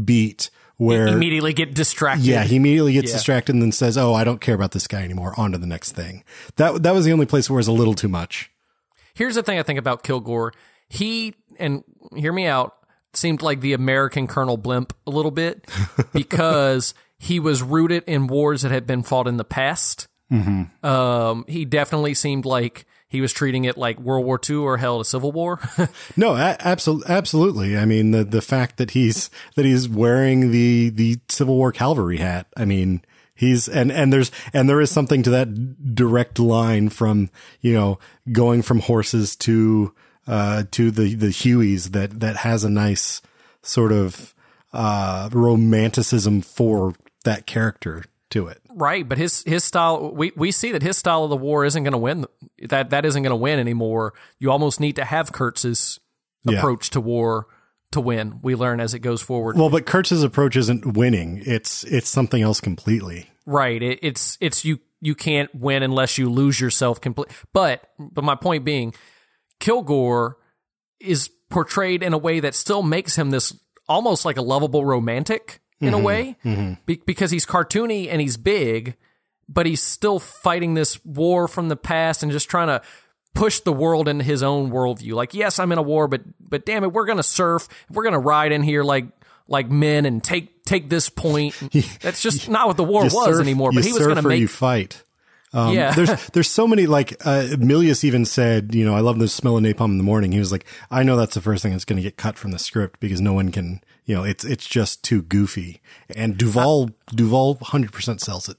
beat where Immediately get distracted. Yeah, he immediately gets Yeah. distracted and then says, "Oh, I don't care about this guy anymore. On to the next thing." That that was the only place where it was a little too much. Here's the thing I think about Kilgore. He and hear me out seemed like the American Colonel Blimp a little bit because he was rooted in wars that had been fought in the past. Mm-hmm. Um, he definitely seemed like he was treating it like World War II or hell, a Civil War. No, absolutely, absolutely. I mean, the the fact that he's that he's wearing the the Civil War cavalry hat. I mean, he's and and there's and there is something to that direct line from you know going from horses to uh to the the Hueys that that has a nice sort of uh romanticism for that character to it. Right, but his his style we we see that his style of the war isn't going to win that that isn't going to win anymore. You almost need to have Kurtz's Yeah. approach to war to win. We learn as it goes forward. Well, but Kurtz's approach isn't winning. It's it's something else completely. right, it, it's it's you you can't win unless you lose yourself completely. But but my point being Kilgore is portrayed in a way that still makes him this almost like a lovable romantic in a way Be- because he's cartoony and he's big, but he's still fighting this war from the past and just trying to push the world into his own worldview. Like, yes, I'm in a war, but but damn it, we're gonna surf, we're gonna ride in here like like men and take take this point. That's just not what the war was surf- anymore. But he was gonna make you fight. Um, Yeah. there's there's so many like uh, Milius even said, you know, I love the smell of napalm in the morning. He was like, I know that's the first thing that's going to get cut from the script because no one can, you know, it's it's just too goofy. And Duvall Duvall 100% sells it.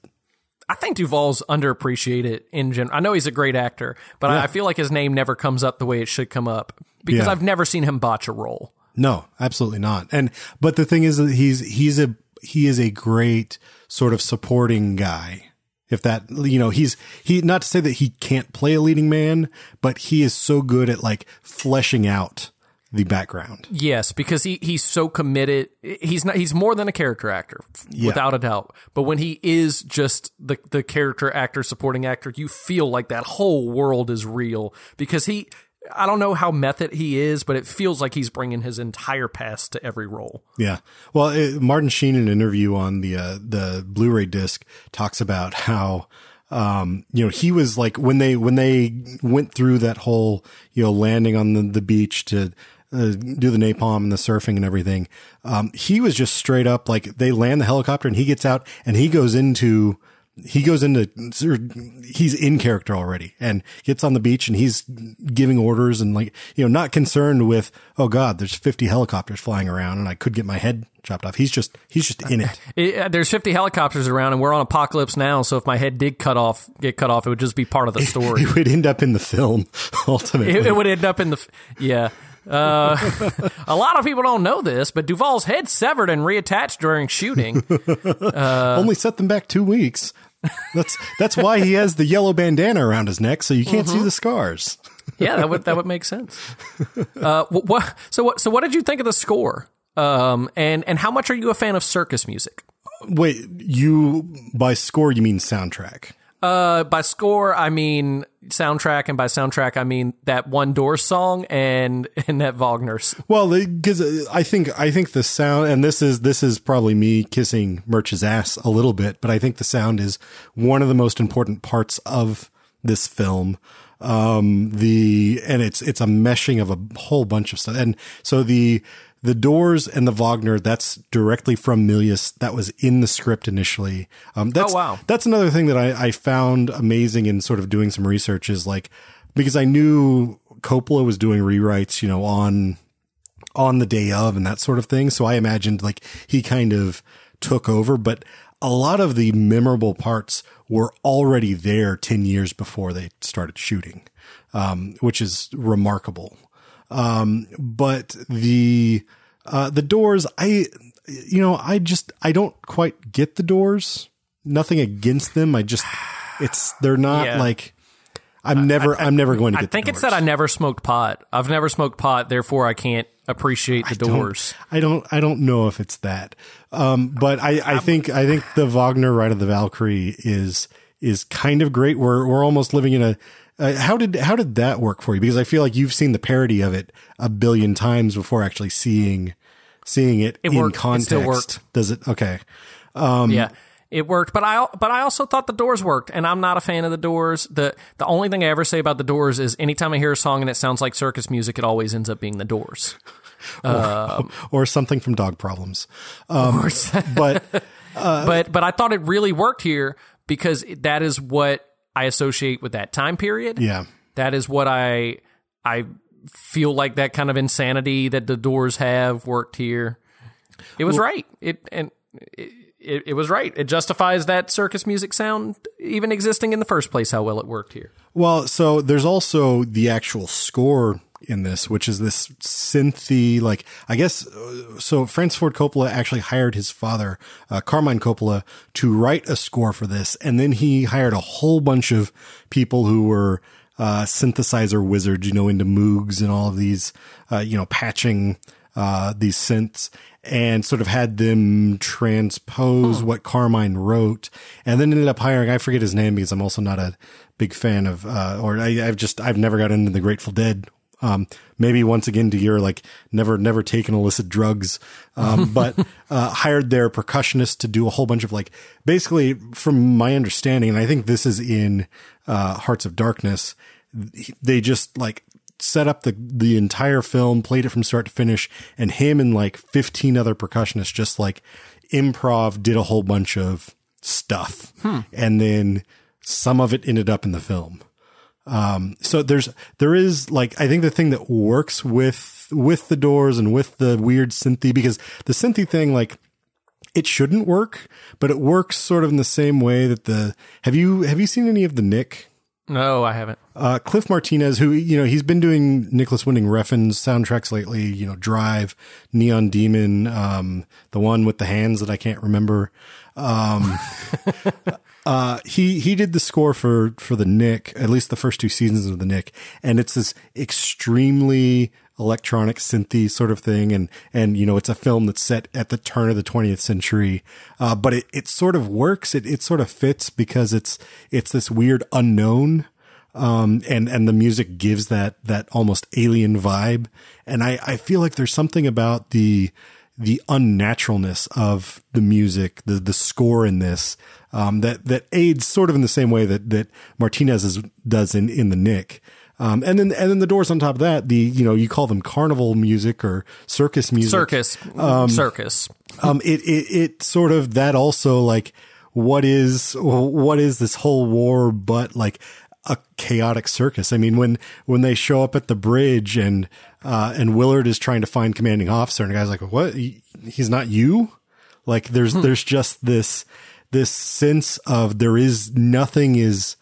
I think Duvall's underappreciated in general. I know he's a great actor, but I, I feel like his name never comes up the way it should come up because Yeah. I've never seen him botch a role. No, absolutely not. And but the thing is that he's he's a he is a great sort of supporting guy. If that you know, he's he not to say that he can't play a leading man, but he is so good at like fleshing out the background. Yes, because he he's so committed. He's not. He's more than a character actor, without a doubt. But when he is just the the character actor, supporting actor, you feel like that whole world is real because he. I don't know how method he is, but it feels like he's bringing his entire past to every role. Yeah. Well, it, Martin Sheen in an interview on the uh, the Blu-ray disc talks about how um, you know, he was like when they when they went through that whole you know landing on the, the beach to uh, do the napalm and the surfing and everything. Um, he was just straight up like they land the helicopter and he gets out and he goes into he goes into he's in character already and gets on the beach and he's giving orders and like you know not concerned with oh god there's 50 helicopters flying around and I could get my head chopped off he's just he's just in it, It- uh, there's 50 helicopters around, and we're on apocalypse now. So if my head did cut off, get cut off, it would just be part of the story. it would end up in the film ultimately it, it would end up in the yeah. Uh, a lot of people don't know this, but Duvall's head severed and reattached during shooting. only set them back two weeks that's that's why he has the yellow bandana around his neck so you can't Mm-hmm. see the scars yeah, that would that would make sense. Uh, wh- what? So what? So what did you think of the score? Um, and and how much are you a fan of circus music? wait you by score you mean soundtrack Uh, by score, I mean soundtrack, and by soundtrack, I mean that one door song and and that Wagner's. Well, because I think I think the sound, and this is this is probably me kissing Murch's ass a little bit, but I think the sound is one of the most important parts of this film. Um, the and it's it's a meshing of a whole bunch of stuff, and so the the Doors and the Wagner that's directly from Milius. That was in the script initially. Um, that's Oh, wow. that's another thing that I, I found amazing in sort of doing some research is like because I knew Coppola was doing rewrites, you know, on on the day of and that sort of thing. So I imagined like he kind of took over, but a lot of the memorable parts were already there 10 years before they started shooting, um, which is remarkable. Um, but the, uh, the doors, I, you know, I just, I don't quite get the doors. Nothing against them. I just, it's, they're not Yeah. like, I'm never, I, am never going to I think it's that I never smoked pot. I've never smoked pot, therefore I can't appreciate the don't- Doors. I don't I don't know if it's that. Um, but I, I think I think the Wagner Ride of the Valkyrie is is kind of great. We're we're almost living in a uh, how did how did that work for you? Because I feel like you've seen the parody of it a billion times before actually seeing seeing it, It in worked. It context. still worked. Does it? Okay. Um, yeah, it worked. But I but I also thought the Doors worked, and I'm not a fan of the Doors. the The only thing I ever say about the Doors is anytime I hear a song and it sounds like circus music, it always ends up being the Doors. or something from Dog Problems. Um, but but but I thought it really worked here because that is what I associate with that time period. yeah. That is what I I feel like that kind of insanity that the Doors have worked here. It was right. It and it, it, it was right. It justifies that circus music sound even existing in the first place. How well it worked here. Well, so there's also the actual score in this, which is this synthy, like I guess. uh, So Francis Ford Coppola actually hired his father, uh, Carmine Coppola, to write a score for this, and then he hired a whole bunch of people who were uh, synthesizer wizards, you know, into Moogs and all of these, uh, you know, patching uh, these synths and sort of had them transpose what Carmine wrote and then ended up hiring, I forget his name because I'm also not a big fan of, uh, or I, I've just, I've never got into the Grateful Dead. Um, maybe once again to your like never, never taken illicit drugs. Um, but, uh, hired their percussionist to do a whole bunch of like, basically from my understanding, and I think this is in, uh, Hearts of Darkness, they just like set up the the entire film, played it from start to finish, and him and like 15 other percussionists just like improv did a whole bunch of stuff. And then some of it ended up in the film. Um, so there's there is like I think the thing that works with with the doors and with the weird synthy because the synthy thing like it shouldn't work, but it works sort of in the same way that the have you have you seen any of the Knick No, I haven't. uh, Cliff Martinez, who you know he's been doing Nicolas Winding Refn's soundtracks lately. You know, Drive, Neon Demon, um, the one with the hands that I can't remember. Um, uh, he he did the score for for the Knick, at least the first two seasons of the Knick, and it's this extremely electronic synthy sort of thing, and and you know it's a film that's set at the turn of the 20th century, uh, but it it sort of works. It it sort of fits because it's it's this weird unknown um, and and the music gives that that almost alien vibe. And I I feel like there's something about the the unnaturalness of the music, the the score in this um, that that aids sort of in the same way that that Martinez is, does in in the Knick. Um, and then and then the doors on top of that, the you know you call them carnival music or circus music, Circus, circus. um, it, it, it sort of that also like what is what is this whole war but like a chaotic circus. I mean, when when they show up at the bridge and uh, and Willard is trying to find commanding officer, and the guy's like, "What? He's not you?" Like there's there's just this this sense of there is nothing is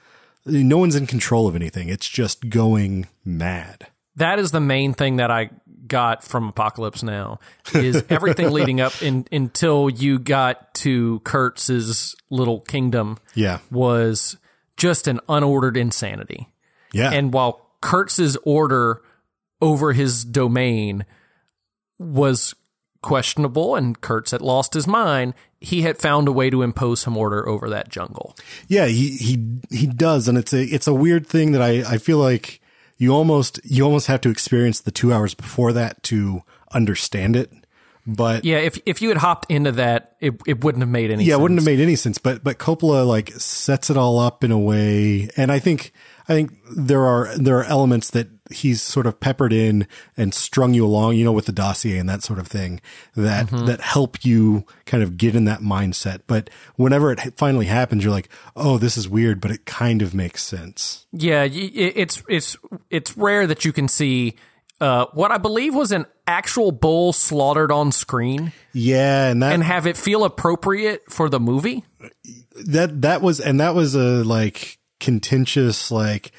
no one's in control of anything. It's just going mad. that is the main thing that I got from Apocalypse Now is everything leading up in, until you got to Kurtz's little kingdom Yeah, was just an unordered insanity. yeah, And while Kurtz's order over his domain was questionable and Kurtz had lost his mind, he had found a way to impose some order over that jungle. Yeah, he he he does, and it's a it's a weird thing that I I feel like you almost you almost have to experience the two hours before that to understand it. But yeah, Yeah, if if you had hopped into that, it, it wouldn't have made any sense. it wouldn't have made any sense. But but Coppola like sets it all up in a way, and I think I think there are there are elements that he's sort of peppered in and strung you along, you know, with the dossier and that sort of thing that that help you kind of get in that mindset. But whenever it finally happens, you're like, oh, this is weird, but it kind of makes sense. Yeah, it's it's it's rare that you can see uh, what I believe was an actual bull slaughtered on screen Yeah, and that and have it feel appropriate for the movie. that that was and that was a like contentious like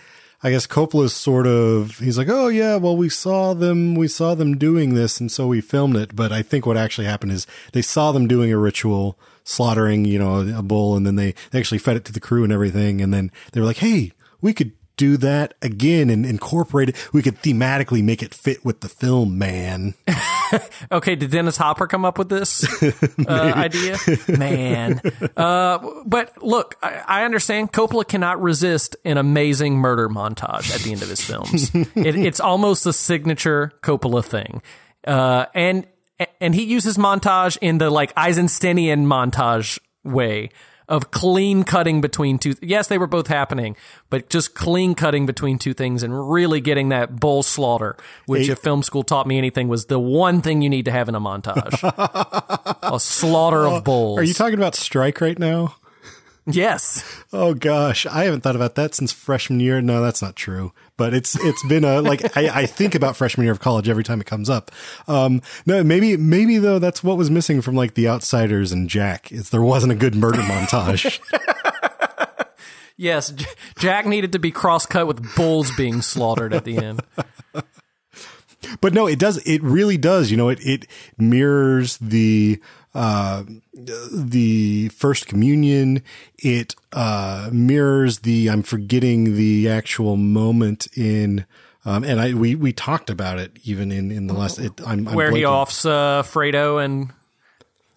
I guess Coppola's sort of he's like, "Oh yeah, well we saw them we saw them doing this and so we filmed it." But I think what actually happened is they saw them doing a ritual slaughtering, you know, a bull and then they, they actually fed it to the crew and everything and then they were like, "Hey, we could do that again and incorporate it. We could thematically make it fit with the film, man." Okay, did Dennis Hopper come up with this uh, idea? Man. Uh, but look, I, I understand Coppola cannot resist an amazing murder montage at the end of his films. it, it's almost a signature Coppola thing. Uh, and and he uses montage in the like Eisensteinian montage way of clean cutting between two. Yes, they were both happening, but just clean cutting between two things and really getting that bull slaughter, which Hey. if film school taught me anything was the one thing you need to have in a montage. a slaughter of bulls. Are you talking about Strike right now? Yes. Oh gosh, I haven't thought about that since freshman year. No, that's not true. But it's it's been a like I, I think about freshman year of college every time it comes up. Um, no, maybe maybe though that's what was missing from like The Outsiders and Jack is there wasn't a good murder montage. Yes, J- Jack needed to be cross cut with bulls being slaughtered at the end. but no, it does. It really does. You know, it it mirrors the uh, the first communion. It uh, mirrors the. I'm forgetting the actual moment in. Um, and I we we talked about it even in in the last. It, I'm, I'm Where he blanking. offs uh, Fredo and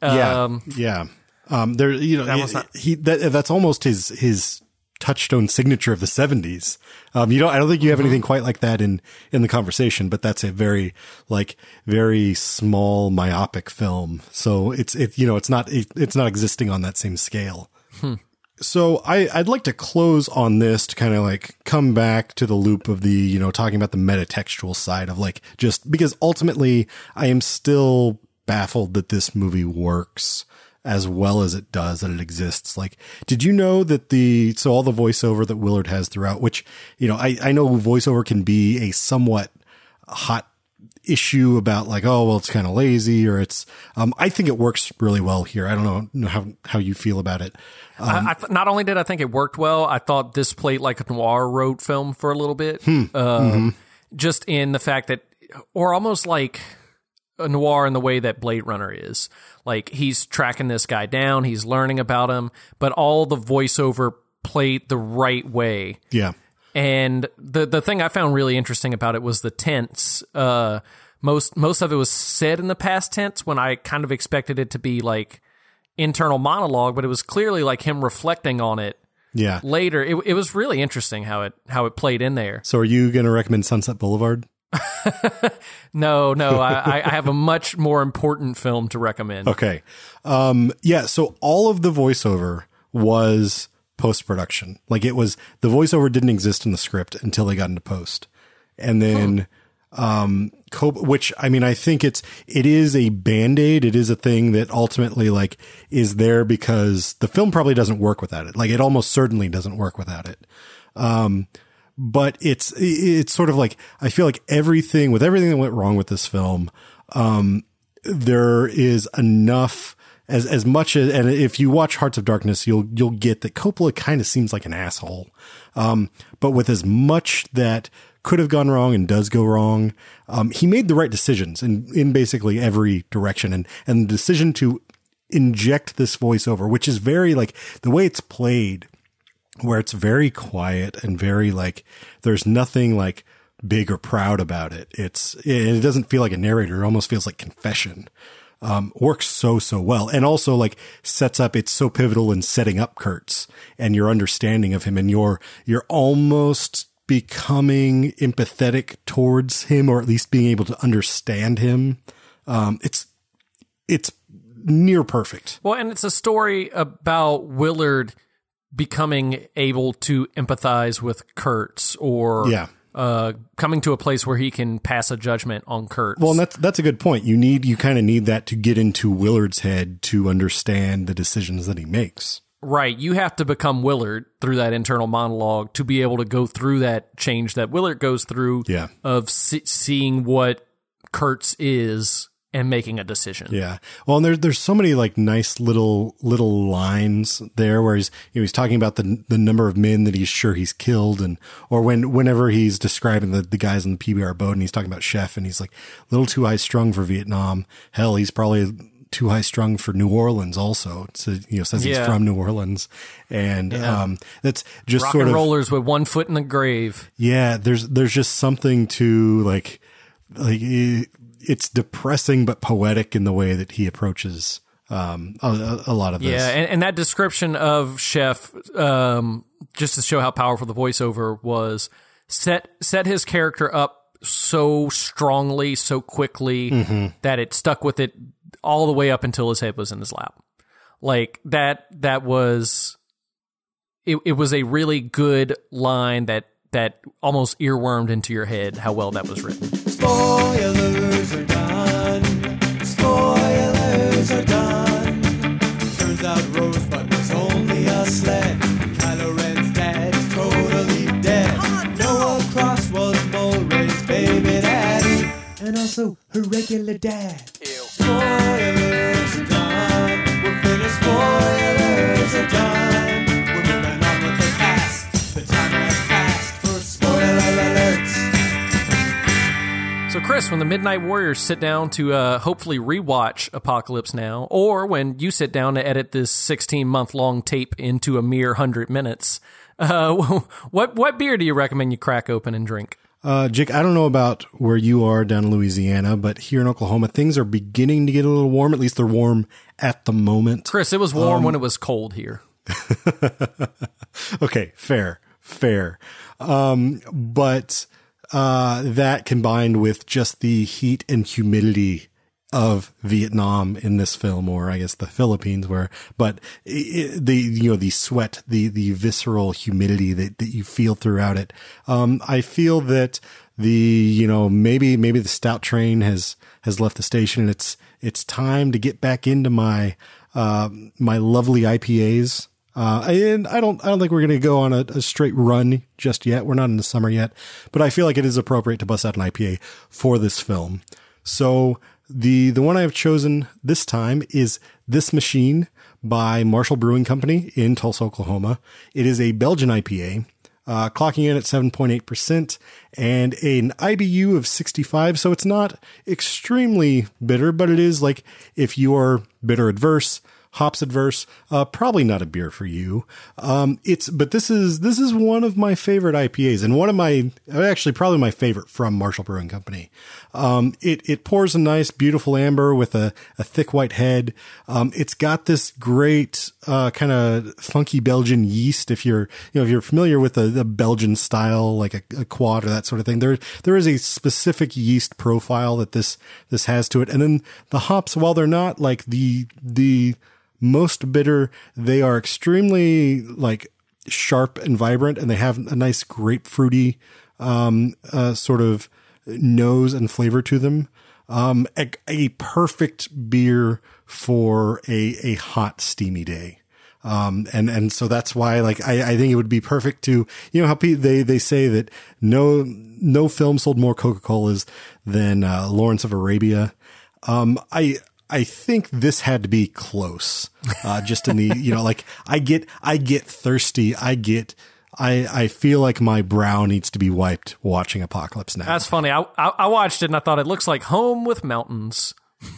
Yeah, um, yeah. Um, there, you know, was not- he that that's almost his his touchstone signature of the '70s. Um, you don't, I don't think you have Mm-hmm. anything quite like that in in the conversation, but that's a very like very small myopic film. So it's it you know it's not it, it's not existing on that same scale. So I, I'd like to close on this to kind of like come back to the loop of the, you know, talking about the metatextual side of like just because ultimately I am still baffled that this movie works as well as it does, that it exists. Like, did you know that the, so all the voiceover that Willard has throughout, which, you know, I, I know voiceover can be a somewhat hot issue about like, oh, well, it's kind of lazy or it's, um, I think it works really well here. I don't know, know how, how you feel about it. I, I th- not only did I think it worked well, I thought this played like a noir road film for a little bit. Hmm. Um, Just in the fact that, or almost like a noir in the way that Blade Runner is. Like he's tracking this guy down, he's learning about him, but all the voiceover played the right way. Yeah. And the the thing I found really interesting about it was the tense. Uh, most most of it was said in the past tense when I kind of expected it to be like internal monologue, but it was clearly like him reflecting on it Yeah. later. It, it was really interesting how it how it played in there. So are you going to recommend Sunset Boulevard? No, no, I, I have a much more important film to recommend. Okay. Um, yeah. So all of the voiceover was post production. Like it was, the voiceover didn't exist in the script until they got into post. And then, um, which I mean, I think it's, it is a band aid. It is a thing that ultimately like is there because the film probably doesn't work without it. Like it almost certainly doesn't work without it. Um, but it's it's sort of like I feel like everything with everything that went wrong with this film, um, there is enough as as much as and if you watch Hearts of Darkness, you'll you'll get that Coppola kind of seems like an asshole, um, but with as much that could have gone wrong and does go wrong, um, he made the right decisions in in basically every direction, and and the decision to inject this voiceover, which is very like the way it's played where it's very quiet and very like there's nothing like big or proud about it. It's it doesn't feel like a narrator. It almost feels like confession. Um, works so so well, and also like sets up. It's so pivotal in setting up Kurtz and your understanding of him, and you're you're almost becoming empathetic towards him, or at least being able to understand him. Um, it's it's near perfect. Well, and it's a story about Willard becoming able to empathize with Kurtz or Yeah. uh, coming to a place where he can pass a judgment on Kurtz. Well, and that's that's a good point. You need you kind of need that to get into Willard's head to understand the decisions that he makes. right. You have to become Willard through that internal monologue to be able to go through that change that Willard goes through Yeah. of see- seeing what Kurtz is and making a decision. Yeah. Well, and there's there's so many like nice little little lines there where he's you know he's talking about the the number of men that he's sure he's killed and or when whenever he's describing the the guys in the PBR boat and he's talking about Chef and he's like a little too high strung for Vietnam. Hell, he's probably too high strung for New Orleans also. So you know says he's from New Orleans and um that's just Rock sort and of rollers with one foot in the grave. Yeah, there's there's just something to like like it, it's depressing but poetic in the way that he approaches um a, a- a lot of this. Yeah, and, and that description of Chef, um, just to show how powerful the voiceover was, set set his character up so strongly, so quickly Mm-hmm. that it stuck with it all the way up until his head was in his lap. Like that, that was it. It was a really good line that that almost earwormed into your head. How well that was written. Spoilers her regular dad. Spoilers are done. We're finished. Spoilers are done. We're moving on with the past. The time has passed for spoiler alerts. So, Chris, when the Midnight Warriors sit down to uh, hopefully rewatch Apocalypse Now, or when you sit down to edit this 16 month long tape into a mere 100 minutes, uh, what, what beer do you recommend you crack open and drink? Uh Jake, I don't know about where you are down in Louisiana, but here in Oklahoma things are beginning to get a little warm. At least they're warm at the moment. Chris, it was warm when it was cold here. Okay, fair, fair. Um, but uh, that combined with just the heat and humidity of Vietnam in this film, or I guess the Philippines, where, but i i the you know the sweat, the the visceral humidity that that you feel throughout it. Um, I feel that the you know maybe maybe the stout train has has left the station, and it's it's time to get back into my uh, my lovely IPAs. Uh, and I don't, I don't think we're going to go on a, a straight run just yet. We're not in the summer yet, but I feel like it is appropriate to bust out an IPA for this film. So the, the one I have chosen this time is This Machine by Marshall Brewing Company in Tulsa, Oklahoma. It is a Belgian IPA, uh, clocking in at 7.8% and an IBU of 65. So it's not extremely bitter, but it is like if you are bitter adverse, hops adverse. Uh, probably not a beer for you. Um, it's but this is this is one of my favorite IPAs and one of my actually probably my favorite from Marshall Brewing Company. Um, it it pours a nice, beautiful amber with a, a thick white head. Um, it's got this great uh, kind of funky Belgian yeast. If you're you know if you're familiar with the, the Belgian style, like a, a quad or that sort of thing, there there is a specific yeast profile that this this has to it. And then the hops, while they're not like the the most bitter, they are extremely like sharp and vibrant, and they have a nice grapefruity um, uh, sort of nose and flavor to them. Um, a, a perfect beer for a a hot, steamy day. Um, and, and so that's why, like, I, I think it would be perfect to, you know, how they, they say that no, no film sold more Coca-Colas than, uh, Lawrence of Arabia. Um, I, I think this had to be close, uh, just in the, you know, like I get, I get thirsty. I get, I, I feel like my brow needs to be wiped watching Apocalypse Now. That's funny. I, I I watched it and I thought it looks like home with mountains.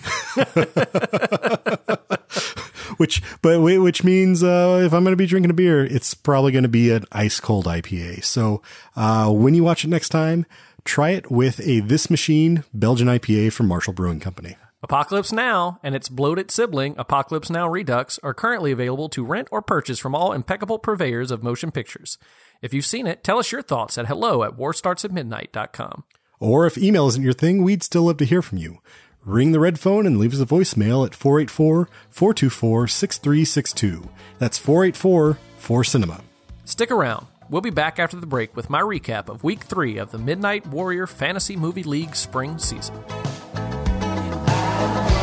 which but which means uh, if I'm going to be drinking a beer, it's probably going to be an ice cold IPA. So uh, when you watch it next time, try it with a This Machine Belgian IPA from Marshall Brewing Company. Apocalypse Now and its bloated sibling, Apocalypse Now Redux, are currently available to rent or purchase from all impeccable purveyors of motion pictures. If you've seen it, tell us your thoughts at hello at warstartsatmidnight.com. Or if email isn't your thing, we'd still love to hear from you. Ring the red phone and leave us a voicemail at 484 424 6362. That's 484 4 Cinema. Stick around. We'll be back after the break with my recap of week three of the Midnight Warrior Fantasy Movie League spring season. To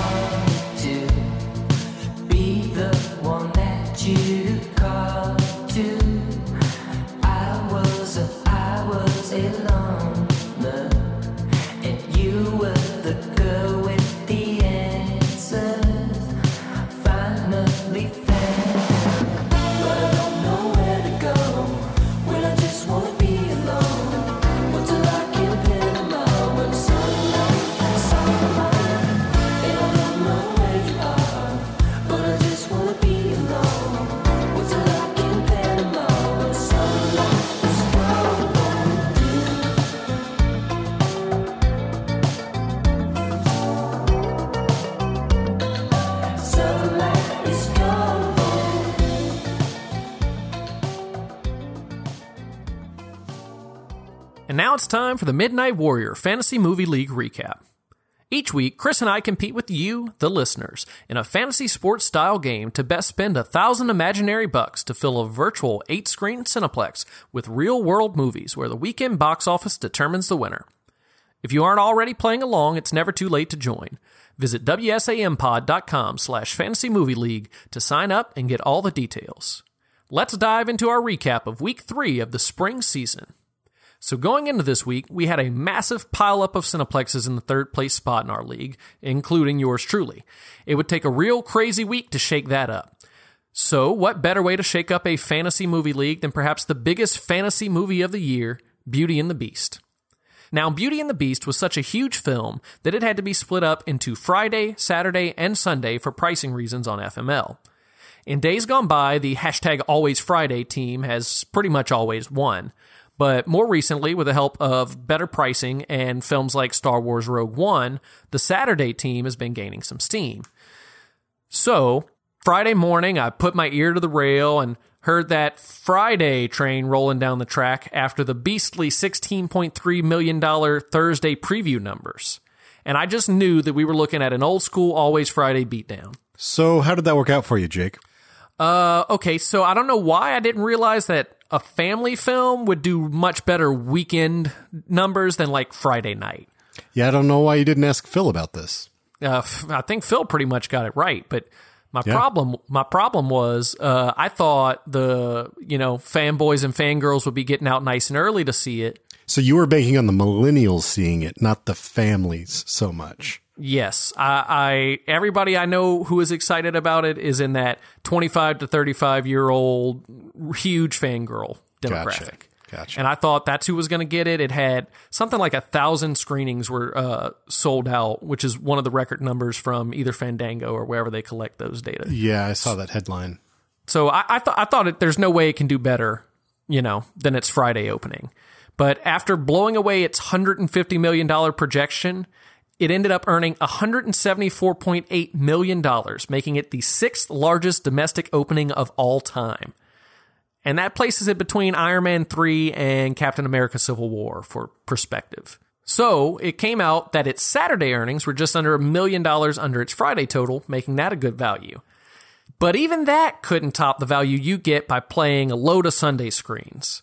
now it's time for the Midnight Warrior Fantasy Movie League recap. Each week, Chris and I compete with you, the listeners, in a fantasy sports style game to best spend a thousand imaginary bucks to fill a virtual eight screen Cineplex with real world movies where the weekend box office determines the winner. If you aren't already playing along, it's never too late to join. Visit WSAMpod.com slash fantasy movie league to sign up and get all the details. Let's dive into our recap of week three of the spring season. So going into this week, we had a massive pileup of Cineplexes in the third place spot in our league, including yours truly. It would take a real crazy week to shake that up. So, what better way to shake up a fantasy movie league than perhaps the biggest fantasy movie of the year, Beauty and the Beast? Now, Beauty and the Beast was such a huge film that it had to be split up into Friday, Saturday, and Sunday for pricing reasons on FML. In days gone by, the hashtag Always Friday team has pretty much always won. But more recently, with the help of better pricing and films like Star Wars Rogue One, the Saturday team has been gaining some steam. So, Friday morning, I put my ear to the rail and heard that Friday train rolling down the track after the beastly $16.3 million Thursday preview numbers. And I just knew that we were looking at an old school Always Friday beatdown. So, how did that work out for you, Jake? Uh, okay, so I don't know why I didn't realize that a family film would do much better weekend numbers than like Friday night. Yeah, I don't know why you didn't ask Phil about this. Uh, I think Phil pretty much got it right, but my Yeah. problem, my problem was, uh, I thought the you know fanboys and fangirls would be getting out nice and early to see it. So you were banking on the millennials seeing it, not the families so much. Yes, I, I everybody I know who is excited about it is in that twenty five to thirty five year old huge fangirl demographic. Gotcha. And I thought that's who was going to get it. It had something like a thousand screenings were uh, sold out, which is one of the record numbers from either Fandango or wherever they collect those data. Yeah, I saw that headline. So I, I thought I thought it, there's no way it can do better, you know, than its Friday opening. But after blowing away its 150 million dollar projection, it ended up earning 174.8 million dollars, making it the sixth largest domestic opening of all time. And that places it between Iron Man 3 and Captain America Civil War for perspective. So it came out that its Saturday earnings were just under a million dollars under its Friday total, making that a good value. But even that couldn't top the value you get by playing a load of Sunday screens.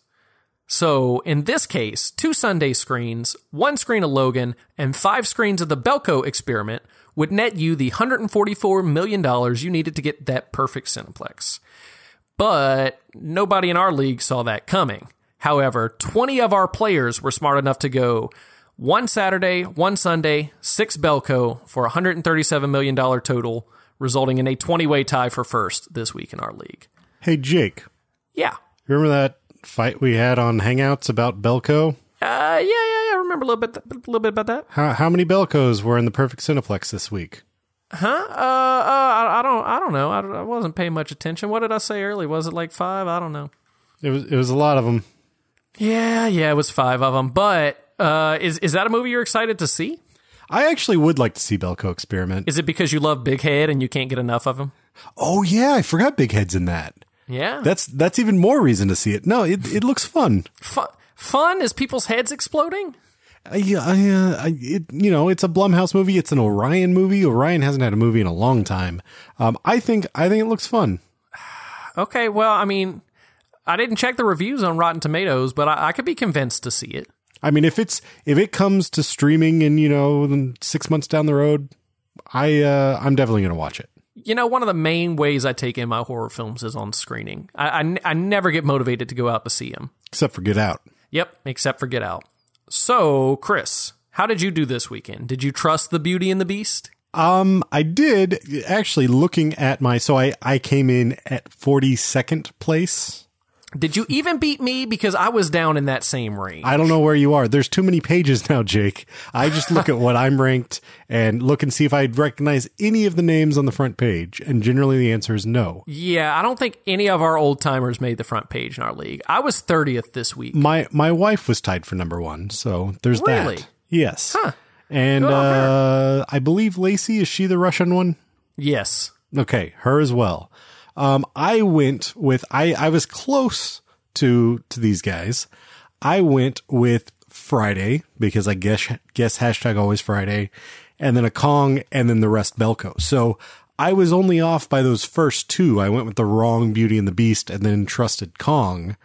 So in this case, two Sunday screens, one screen of Logan, and five screens of the Belko experiment would net you the $144 million you needed to get that perfect Cineplex. But nobody in our league saw that coming. However, 20 of our players were smart enough to go one Saturday, one Sunday, six Belko for $137 million total, resulting in a 20 way tie for first this week in our league. Hey, Jake, Yeah. remember that fight we had on Hangouts about Belko? Uh, yeah, yeah, yeah. I remember a little bit, a little bit about that. How, how many Belkos were in the Perfect Cineplex this week? Huh? Uh, uh, I, I don't, I don't know. I, I wasn't paying much attention. What did I say early? Was it like five? I don't know. It was it was a lot of them. Yeah, yeah, it was five of them. But uh, is is that a movie you're excited to see? I actually would like to see Belko Experiment. Is it because you love Big Head and you can't get enough of him? Oh yeah, I forgot Big Head's in that. Yeah, That's that's even more reason to see it. No, it it looks fun. fun. Fun is people's heads exploding. I, I, uh, I, it, you know, it's a Blumhouse movie. It's an Orion movie. Orion hasn't had a movie in a long time. Um, I think I think it looks fun. Okay, well, I mean, I didn't check the reviews on Rotten Tomatoes, but I, I could be convinced to see it. I mean, if it's if it comes to streaming in you know six months down the road, I uh, I'm definitely gonna watch it. You know, one of the main ways I take in my horror films is on screening. I, I, I never get motivated to go out to see them. Except for Get Out. Yep, except for Get Out. So, Chris, how did you do this weekend? Did you trust the Beauty and the Beast? Um, I did actually looking at my so I I came in at forty second place. Did you even beat me because I was down in that same range? I don't know where you are. There's too many pages now, Jake. I just look at what I'm ranked and look and see if I recognize any of the names on the front page. And generally the answer is no. yeah, I don't think any of our old timers made the front page in our league. I was 30th this week. My my wife was tied for number one, so there's Really? that. Yes. Huh. And uh, I believe Lacey is she the Russian one? Yes. Okay, her as well. Um, I went with I I was close to to these guys. I went with Friday because I guess guess hashtag always Friday, and then a Kong, and then the rest Belko. So I was only off by those first two. I went with the wrong Beauty and the Beast, and then trusted Kong.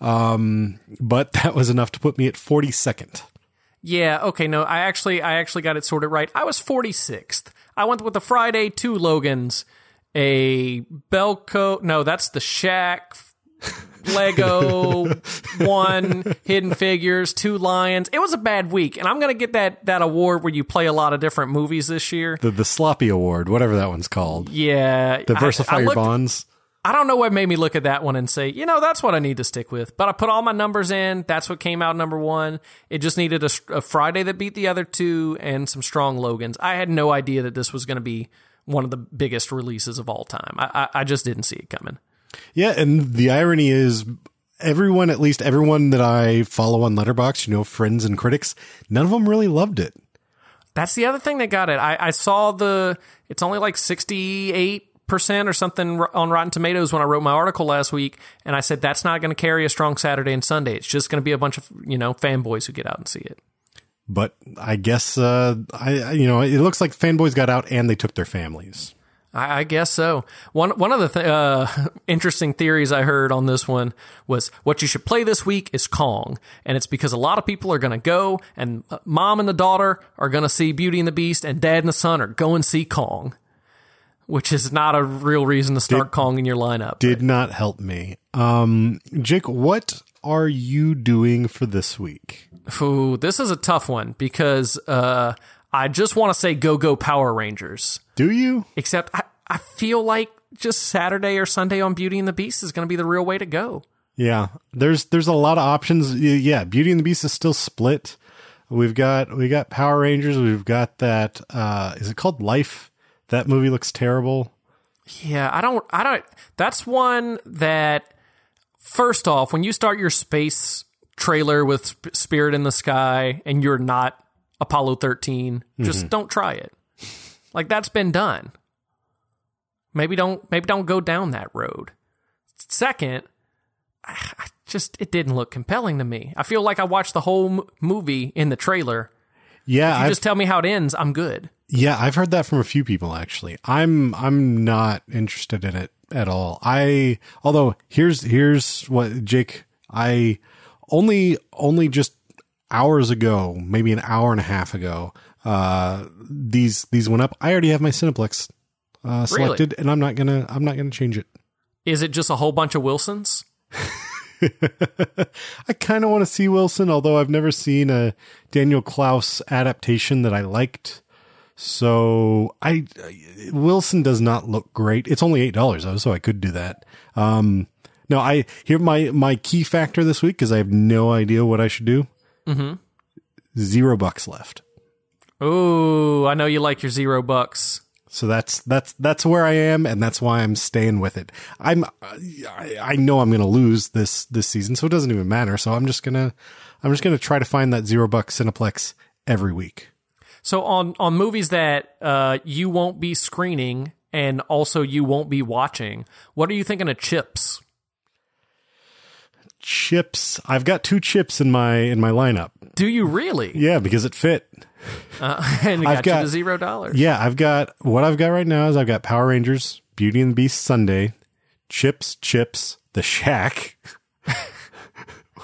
Um, but that was enough to put me at forty second. Yeah, okay, no, I actually I actually got it sorted right. I was 46th. I went with the Friday, two Logans, a Belko, no, that's the Shack Lego, one Hidden Figures, two Lions. It was a bad week, and I'm gonna get that that award where you play a lot of different movies this year. The the sloppy award, whatever that one's called. Yeah, Diversify I, I your looked- bonds. I don't know what made me look at that one and say, you know, that's what I need to stick with. But I put all my numbers in. That's what came out number one. It just needed a, a Friday that beat the other two and some strong Logans. I had no idea that this was going to be one of the biggest releases of all time. I, I, I just didn't see it coming. Yeah, and the irony is everyone, at least everyone that I follow on Letterboxd, you know, friends and critics, none of them really loved it. That's the other thing that got it. I, I saw the, it's only like 68 percent or something on Rotten Tomatoes when I wrote my article last week, and I said that's not going to carry a strong Saturday and Sunday. It's just going to be a bunch of you know fanboys who get out and see it. But I guess uh, I, I- you know, it looks like fanboys got out and they took their families. I, I guess so. One one of the th- uh, interesting theories I heard on this one was what you should play this week is Kong, and it's because a lot of people are going to go, and uh, mom and the daughter are going to see Beauty and the Beast, and dad and the son are going to see Kong, which is not a real reason to start Kong in your lineup. Did not help me. Um, Jake, what are you doing for this week? Ooh, this is a tough one because uh, I just want to say go go Power Rangers. Do you? Except I, I feel like just Saturday or Sunday on Beauty and the Beast is going to be the real way to go. Yeah, there's there's a lot of options. Yeah, Beauty and the Beast is still split. We've got we got Power Rangers. We've got that. Uh, is it called Life? That movie looks terrible. Yeah, I don't. I don't. That's one that. First off, when you start your space trailer with Spirit in the Sky and you're not Apollo 13, just mm-hmm. don't try it. Like that's been done. Maybe don't. Maybe don't go down that road. Second, I just it didn't look compelling to me. I feel like I watched the whole m- movie in the trailer. Yeah, if You I've, just tell me how it ends. I'm good. yeah, I've heard that from a few people actually. I'm I'm not interested in it at all. I although here's here's what Jake I only only just hours ago, maybe an hour and a half ago, uh these these went up. I already have my Cineplex uh selected and I'm not going to I'm not to change it. Is it just a whole bunch of Wilsons? I kind of want to see Wilson, although I've never seen a Daniel Clowes adaptation that I liked. So I Wilson does not look great. It's only eight dollars though, so I could do that. Um, no, I here my my key factor this week because I have no idea what I should do. Mm-hmm. Zero bucks left. Oh, I know you like your zero bucks. So that's that's that's where I am, and that's why I'm staying with it. I'm I, I know I'm going to lose this this season, so it doesn't even matter. So I'm just gonna I'm just gonna try to find that zero buck Cineplex every week. So on on movies that uh, you won't be screening and also you won't be watching, what are you thinking of chips? Chips. I've got two chips in my in my lineup. Do you really? Yeah, because it fit. Uh, and it got, I've you got- to zero dollars. Yeah, I've got what I've got right now is I've got Power Rangers, Beauty and the Beast Sunday, Chips, Chips, The Shack,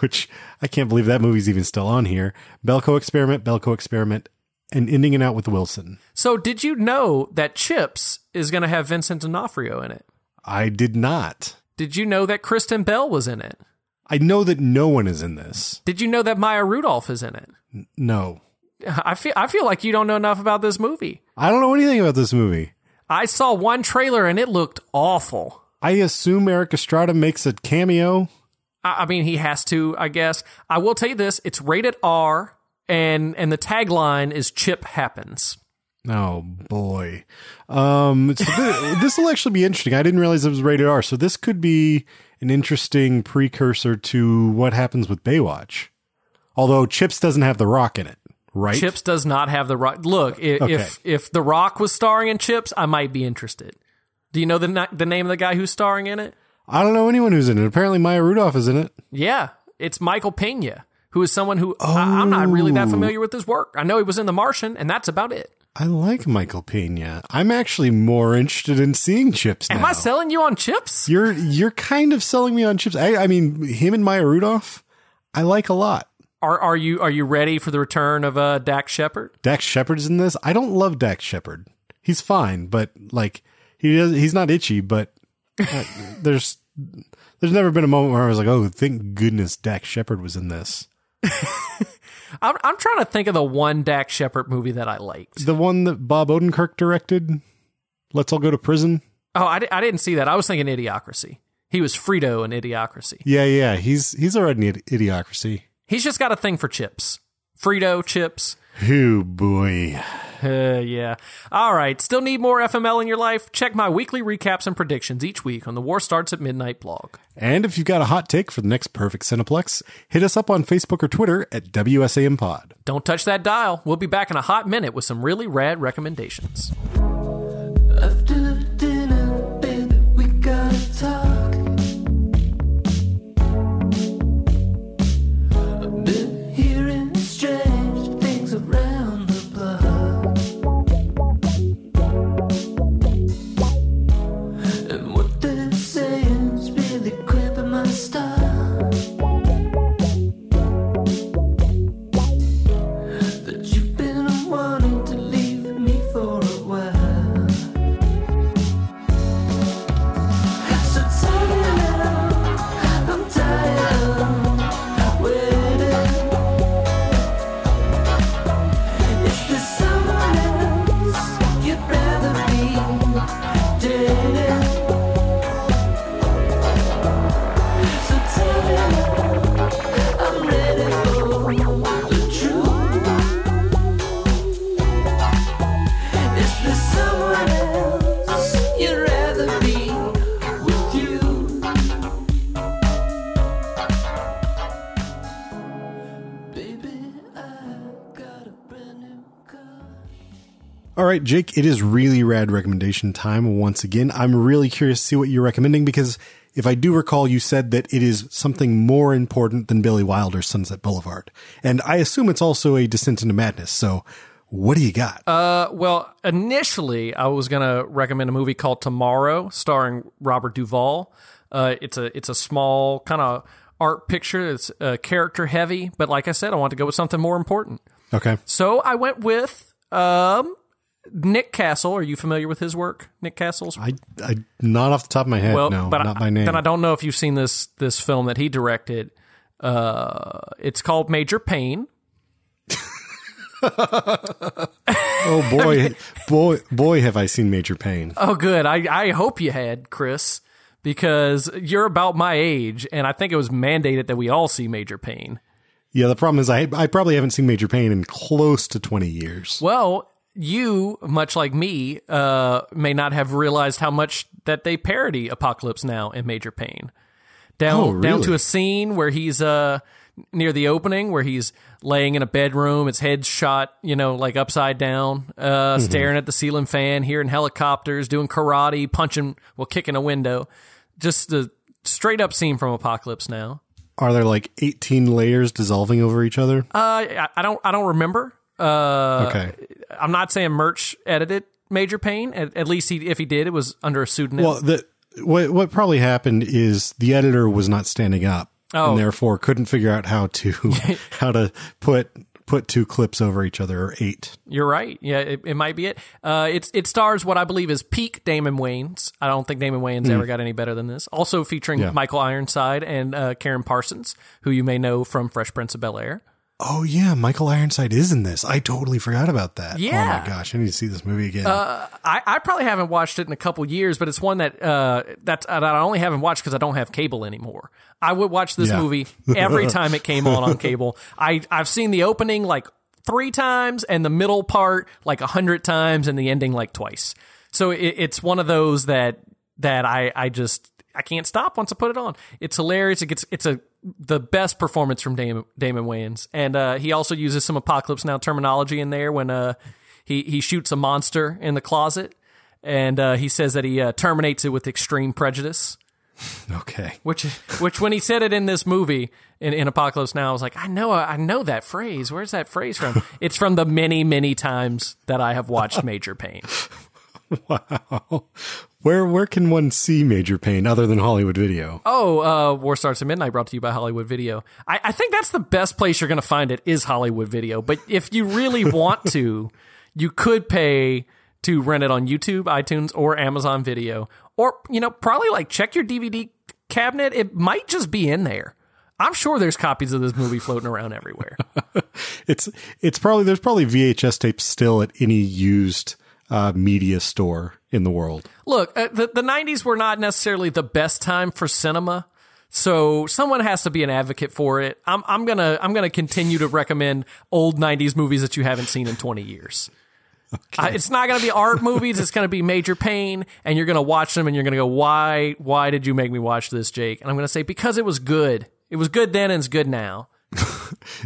which I can't believe that movie's even still on here. Belko Experiment, Belko Experiment, and ending it out with Wilson. So did you know that Chips is going to have Vincent D'Onofrio in it? I did not. Did you know that Kristen Bell was in it? I know that no one is in this. Did you know that Maya Rudolph is in it? No. I feel I feel like you don't know enough about this movie. I don't know anything about this movie. I saw one trailer and it looked awful. I assume Erik Estrada makes a cameo. I I mean, he has to, I guess. I will tell you this: it's rated R, and and the tagline is "Chip happens." Oh boy. Um so this will actually be interesting. I didn't realize it was rated R. So this could be an interesting precursor to what happens with Baywatch. Although Chips doesn't have the rock in it, right? Chips does not have the rock. Look, if Okay. if, if the Rock was starring in Chips, I might be interested. Do you know the the name of the guy who's starring in it? I don't know anyone who's in it. Apparently Maya Rudolph is in it. Yeah, it's Michael Pena, who is someone who I, I'm not really that familiar with his work. I know he was in The Martian, and that's about it. I like Michael Pena. I'm actually more interested in seeing Chips now. Am I selling you on Chips? You're you're kind of selling me on Chips. I, I mean, him and Maya Rudolph, I like a lot. Are are you are you ready for the return of uh, Dax Shepard? Dax Shepard's in this. I don't love Dax Shepard. He's fine, but like he does, he's not itchy. But uh, there's there's never been a moment where I was like, oh, thank goodness Dax Shepard was in this. I'm I'm trying to think of the one Dax Shepard movie that I liked. The one that Bob Odenkirk directed. Let's all go to prison. Oh, I, di- I didn't see that. I was thinking Idiocracy. He was Frito in Idiocracy. Yeah, yeah. He's he's already in Idiocracy. He's just got a thing for chips. Frito chips. Oh boy. Uh, yeah. All right. Still need more FML in your life? Check my weekly recaps and predictions each week on the War Starts at Midnight blog. And if you've got a hot take for the next perfect Cineplex, hit us up on Facebook or Twitter at WSAM Pod. Don't touch that dial. We'll be back in a hot minute with some really rad recommendations. Right, Jake, it is really rad recommendation time once again. I'm really curious to see what you're recommending because if I do recall, you said that it is something more important than Billy Wilder's Sunset Boulevard. And I assume it's also a Descent into Madness. So what do you got? Uh, well, initially, I was going to recommend a movie called Tomorrow, starring Robert Duvall. Uh, it's a it's a small kind of art picture. It's uh, character heavy, but like I said, I want to go with something more important. okay. So I went with um, Nick Castle. Are you familiar with his work, Nick Castle's? I, I, not off the top of my head. well, no, but not I, by name. Then I don't know if you've seen this this film that he directed. Uh, it's called Major Payne. oh boy, boy, boy, have I seen Major Payne. Oh, good. I, I hope you had, Chris, because you're about my age, and I think it was mandated that we all see Major Payne. Yeah, the problem is I, I probably haven't seen Major Payne in close to 20 years. Well, you, much like me, uh, may not have realized how much that they parody Apocalypse Now in Major Payne. Down, Oh, down to a scene where he's uh, near the opening, where he's laying in a bedroom, his head shot, you know, like upside down, uh, Mm-hmm. staring at the ceiling fan, hearing helicopters, doing karate, punching, well, kicking a window. Just a straight up scene from Apocalypse Now. Are there like 18 layers dissolving over each other? Uh, I, I don't, I don't remember. Uh, okay. I'm not saying Murch edited Major Payne. At, at least he, if he did, it was under a pseudonym. Well, the what what probably happened is the editor was not standing up Oh. and therefore couldn't figure out how to how to put put two clips over each other or eight. You're right. Yeah, it, it might be it. Uh, it's it stars what I believe is peak Damon Wayans. I don't think Damon Wayans ever got any better than this. Also featuring Yeah. Michael Ironside and uh, Karen Parsons, who you may know from Fresh Prince of Bel Air. Oh yeah, Michael Ironside is in this. I totally forgot about that. Oh Yeah. my gosh, I need to see this movie again. I, I probably haven't watched it in a couple years, but it's one that uh, that, that I only haven't watched because I don't have cable anymore. I would watch this Yeah. movie every time it came on on cable. I I've seen the opening like three times and the middle part like a hundred times and the ending like twice. So it, it's one of those that that I I just I can't stop once I put it on. It's hilarious. It gets it's a the best performance from Damon, Damon Wayans, and uh, he also uses some Apocalypse Now terminology in there when uh, he he shoots a monster in the closet, and uh, he says that he uh, terminates it with extreme prejudice. okay. Which which when he said it in this movie in, in Apocalypse Now, I was like, I know I know that phrase. Where's that phrase from? it's from the many many times that I have watched Major Payne. Wow. Where where can one see Major Payne other than Hollywood Video? Oh, uh, War Starts at Midnight, brought to you by Hollywood Video. I, I think that's the best place you're going to find it is Hollywood Video. But if you really want to, you could pay to rent it on YouTube, iTunes, or Amazon Video, or you know, probably like check your DVD cabinet. It might just be in there. I'm sure there's copies of this movie floating around everywhere. It's it's probably there's probably VHS tapes still at any used uh, media store in the world. Look, uh, the the '90s were not necessarily the best time for cinema, so someone has to be an advocate for it. I'm I'm gonna I'm gonna continue to recommend old '90s movies that you haven't seen in 20 years. Uh, it's not gonna be art movies. It's gonna be Major Payne, and you're gonna watch them, and you're gonna go, "Why? Why did you make me watch this, Jake?" And I'm gonna say because it was good. It was good then, and it's good now.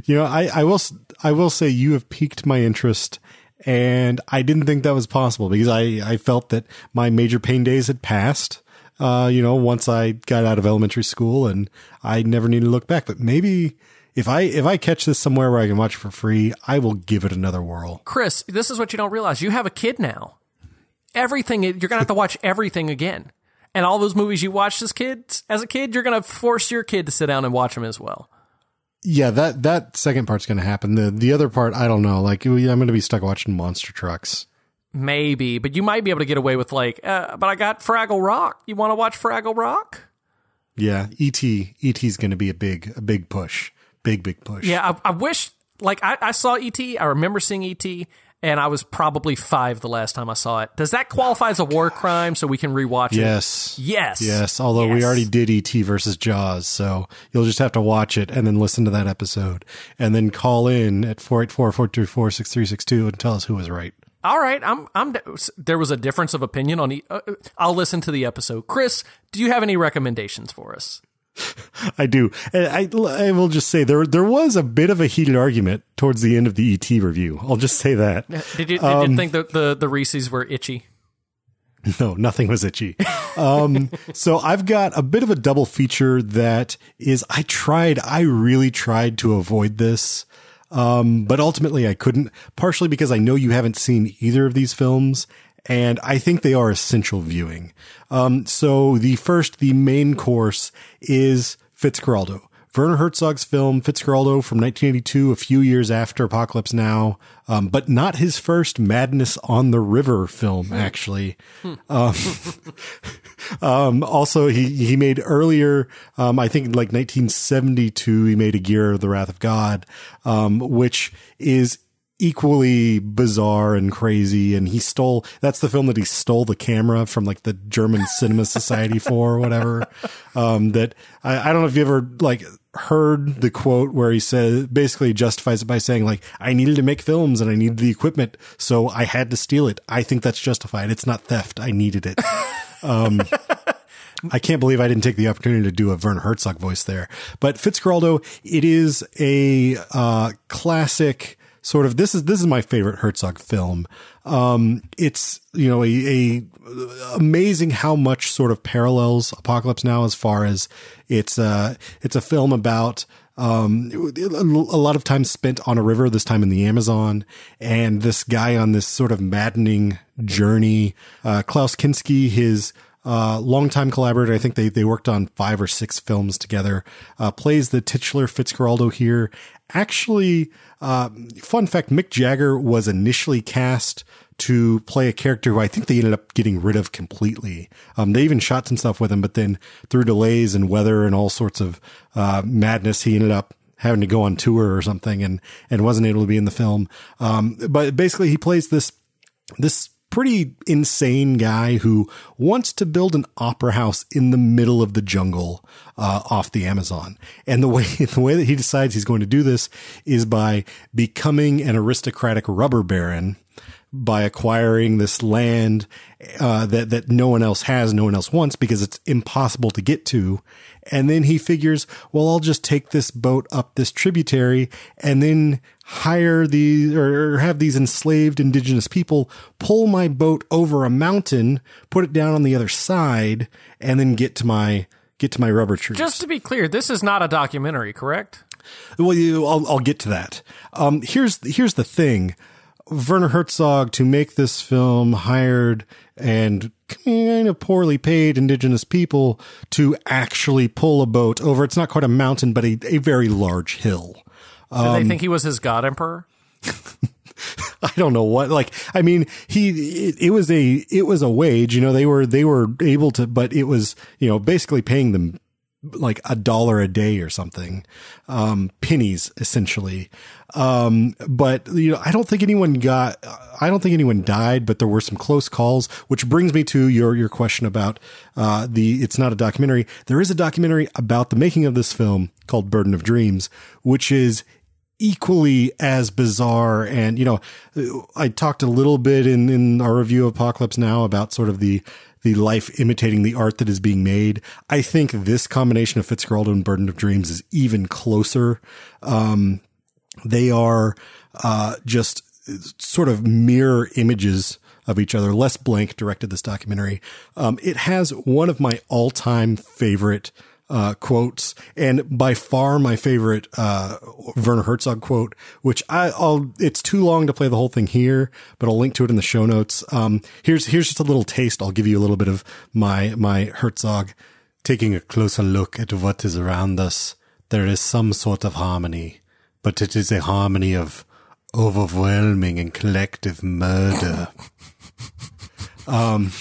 You know, I, I will I will say you have piqued my interest, and I didn't think that was possible because I, I felt that my major pain days had passed. Uh, you know, once I got out of elementary school, and I never needed to look back. But maybe if I if I catch this somewhere where I can watch it for free, I will give it another whirl. Chris, this is what you don't realize. You have a kid now. Everything you're gonna have to watch everything again. And all those movies you watched as kids, as a kid, you're gonna force your kid to sit down and watch them as well. Yeah, that that second part's going to happen. The the other part, I don't know. Like I'm going to be stuck watching monster trucks. Maybe, but you might be able to get away with like, uh, but I got Fraggle Rock. You want to watch Fraggle Rock? Yeah, ET ET's going to be a big a big push, big big push. Yeah, I, I wish. Like I, I saw ET. I remember seeing ET, and I was probably five the last time I saw it. Does that qualify as a war crime? So we can rewatch it. Yes. Yes. Yes. Although we already did ET versus Jaws, so you'll just have to watch it and then listen to that episode and then call in at 484-424-6362 and tell us who was right. All right, I'm. I'm. There was a difference of opinion on. E- uh, I'll listen to the episode. Chris, do you have any recommendations for us? I do. And I, I will just say there there was a bit of a heated argument towards the end of the ET review. I'll just say that. Did you, did Um, you think that the, the Reese's were itchy? No, nothing was itchy. Um, so I've got a bit of a double feature that is I tried, I really tried to avoid this. Um, but ultimately I couldn't, partially because I know you haven't seen either of these films and I think they are essential viewing. Um, so the first, the main course is Fitzcarraldo. Werner Herzog's film Fitzcarraldo from 1982, a few years after Apocalypse Now, um, but not his first Madness on the River film, actually. Um, um, also, he, he made earlier, um, I think like 1972, he made Aguirre of the Wrath of God, um, which is equally bizarre and crazy. And he stole, that's the film that he stole the camera from like the German Cinema Society for or whatever. Um, that I, I don't know if you ever like heard the quote where he says, basically justifies it by saying like, I needed to make films and I needed the equipment. So I had to steal it. I think that's justified. It's not theft. I needed it. Um, I can't believe I didn't take the opportunity to do a Werner Herzog voice there. But Fitzcarraldo, it is a uh, classic sort of. This is this is my favorite Herzog film. Um, it's you know a, a amazing how much sort of parallels Apocalypse Now as far as it's uh it's a film about um, a lot of time spent on a river, this time in the Amazon, and this guy on this sort of maddening journey. Uh, Klaus Kinski, his uh, longtime collaborator, I think they, they worked on five or six films together, uh, plays the titular Fitzcarraldo here. Actually, uh, fun fact, Mick Jagger was initially cast to play a character who I think they ended up getting rid of completely. Um, they even shot some stuff with him, but then through delays and weather and all sorts of uh, madness, he ended up having to go on tour or something and and wasn't able to be in the film. Um, but basically, he plays this this pretty insane guy who wants to build an opera house in the middle of the jungle uh, off the Amazon. And the way the way that he decides he's going to do this is by becoming an aristocratic rubber baron by acquiring this land uh, that that no one else has, no one else wants because it's impossible to get to. And then he figures, well, I'll just take this boat up this tributary and then hire these or have these enslaved indigenous people pull my boat over a mountain, put it down on the other side, and then get to my get to my rubber trees. Just to be clear, this is not a documentary, correct? Well, you, I'll, I'll get to that. Um, here's here's the thing: Werner Herzog to make this film hired and kind of poorly paid indigenous people to actually pull a boat over. It's not quite a mountain, but a, a very large hill. Did Um, they think he was his god emperor? I don't know what like I mean he it, it was a it was a wage you know they were they were able to but it was you know basically paying them like a dollar a day or something. Um pennies essentially. Um but you know I don't think anyone got I don't think anyone died but there were some close calls which brings me to your your question about uh the it's not a documentary. There is a documentary about the making of this film called Burden of Dreams which is equally as bizarre and you know i talked a little bit in in our review of apocalypse now about sort of the the life imitating the art that is being made. I think this combination of Fitzcarraldo and burden of dreams is even closer. Um they are uh just sort of mirror images of each other les blank directed this documentary. Um it has one of my all-time favorite uh, quotes, and by far my favorite uh, Werner Herzog quote, which I, I'll. It's too long to play the whole thing here, but I'll link to it in the show notes. Um, here's here's just a little taste. I'll give you a little bit of my my Herzog. Taking a closer look at what is around us, there is some sort of harmony, but it is a harmony of overwhelming and collective murder. Um,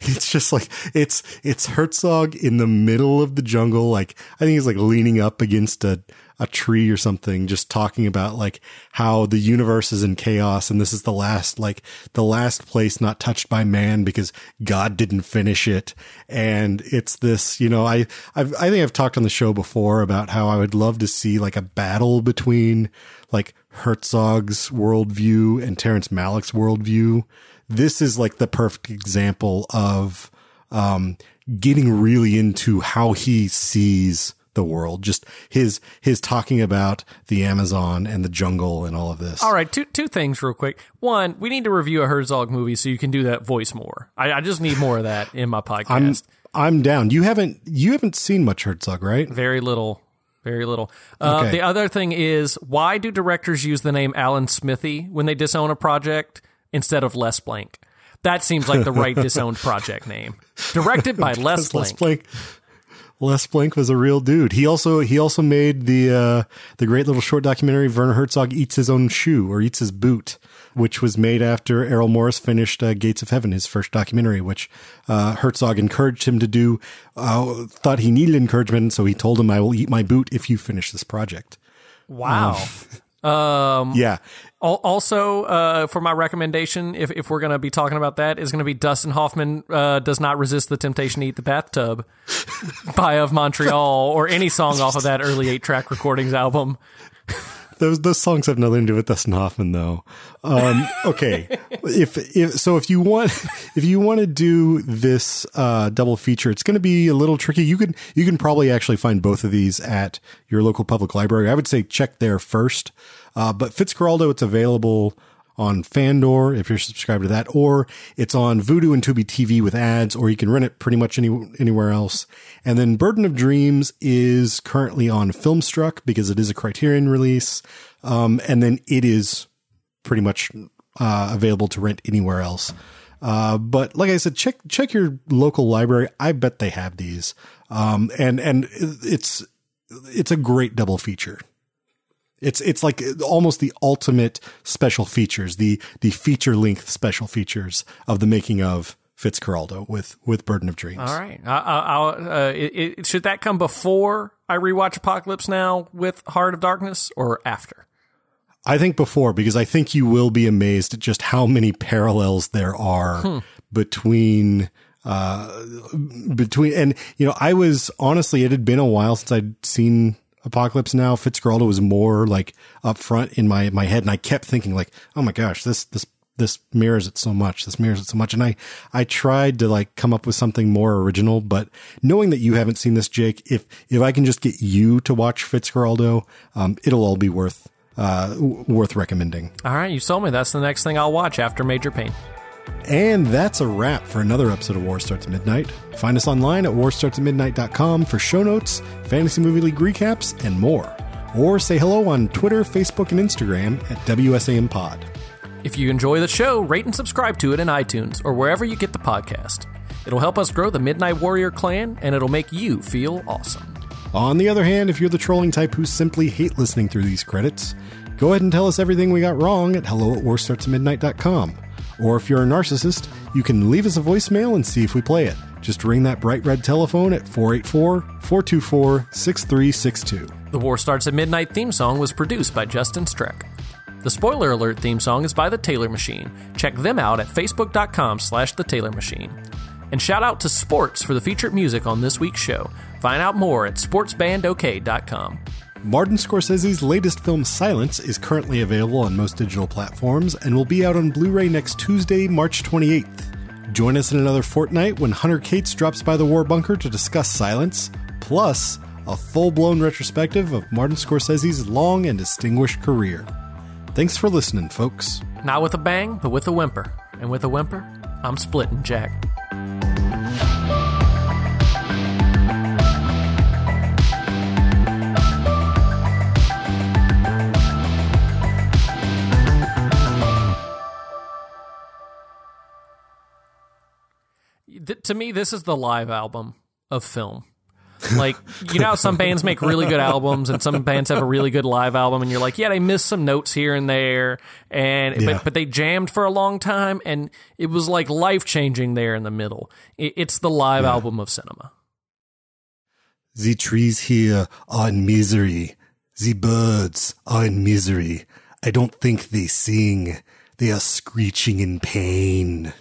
it's just like it's it's Herzog in the middle of the jungle. Like I think he's like leaning up against a a tree or something, just talking about like how the universe is in chaos and this is the last like the last place not touched by man because God didn't finish it. And it's this, you know, I I've, I think I've talked on the show before about how I would love to see like a battle between like Herzog's worldview and Terrence Malick's worldview this is like the perfect example of um, getting really into how he sees the world. Just his his talking about the Amazon and the jungle and all of this. All right, two two things real quick. One, we need to review a Herzog movie so you can do that voice more. I, I just need more of that in my podcast. I'm I'm down. You haven't you haven't seen much Herzog, right? Very little. Very little. Uh, Okay. The other thing is, why do directors use the name Alan Smithee when they disown a project instead of Les Blank? That seems like the right disowned project name. Directed by Les Les Blank. Blank. Les Blank was a real dude. He also he also made the uh, the great little short documentary Werner Herzog eats his own shoe or eats his boot, which was made after Errol Morris finished uh, Gates of Heaven, his first documentary, which uh, Herzog encouraged him to do. Uh, thought he needed encouragement, so he told him, "I will eat my boot if you finish this project." Wow. Yeah, Al- Also, uh, for my recommendation, if, if we're going to be talking about that, is going to be Dustin Hoffman uh, does not resist the temptation to eat the bathtub by Of Montreal or any song off of that early eight track recordings album. those those songs have nothing to do with Dustin Hoffman though. Um, okay, if, if so, if you want if you want to do this uh, double feature, it's going to be a little tricky. You can you can probably actually find both of these at your local public library. I would say check there first. Uh, but Fitzcarraldo, it's available on Fandor if you're subscribed to that, or it's on Vudu and Tubi TV with ads, or you can rent it pretty much any, anywhere else. And then Burden of Dreams is currently on Filmstruck because it is a Criterion release. Um, and then it is pretty much uh, available to rent anywhere else. Uh, but like I said, check check your local library. I bet they have these. Um, and and it's it's a great double feature. It's it's like almost the ultimate special features, the the feature length special features of the making of Fitzcarraldo with with Burden of Dreams. All right. I, I, I'll, uh, it, it, should that come before I rewatch Apocalypse Now with Heart of Darkness or after? I think before because I think you will be amazed at just how many parallels there are between uh between and you know I was honestly it had been a while since I'd seen Apocalypse Now. Fitzcarraldo was more like up front in my my head and I kept thinking like oh my gosh this this this mirrors it so much this mirrors it so much and I I tried to like come up with something more original but knowing that you haven't seen this Jake if if I can just get you to watch Fitzcarraldo um it'll all be worth uh, w- worth recommending. All right. You sold me. That's the next thing I'll watch after Major Payne. And that's a wrap for another episode of War Starts at Midnight. Find us online at warstartsatmidnight.com for show notes, fantasy movie league recaps, and more. Or say hello on Twitter, Facebook, and Instagram at WSAM Pod. If you enjoy the show, rate and subscribe to it in iTunes or wherever you get the podcast. It'll help us grow the Midnight Warrior clan, and it'll make you feel awesome. On the other hand, if you're the trolling type who simply hate listening through these credits, go ahead and tell us everything we got wrong at hello at warstartsatmidnight.com. Or if you're a narcissist, you can leave us a voicemail and see if we play it. Just ring that bright red telephone at 484 424 6362. The War Starts at Midnight theme song was produced by Justin Streck. The Spoiler Alert theme song is by The Taylor Machine. Check them out at facebook.com slash The Taylor Machine. And shout out to Sports for the featured music on this week's show. Find out more at sportsbandok.com. Martin Scorsese's latest film Silence is currently available on most digital platforms and will be out on Blu ray next Tuesday, March 28th. Join us in another fortnight when Hunter Cates drops by the War Bunker to discuss Silence, plus a full blown retrospective of Martin Scorsese's long and distinguished career. Thanks for listening, folks. Not with a bang, but with a whimper. And with a whimper, I'm splitting Jack. Th- to me, this is the live album of film. Like, you know, how some bands make really good albums and some bands have a really good live album, and you're like, yeah, they missed some notes here and there, and Yeah. but, but they jammed for a long time, and it was like life changing there in the middle. It, it's the live album of cinema. The trees here are in misery. The birds are in misery. I don't think they sing. They are screeching in pain.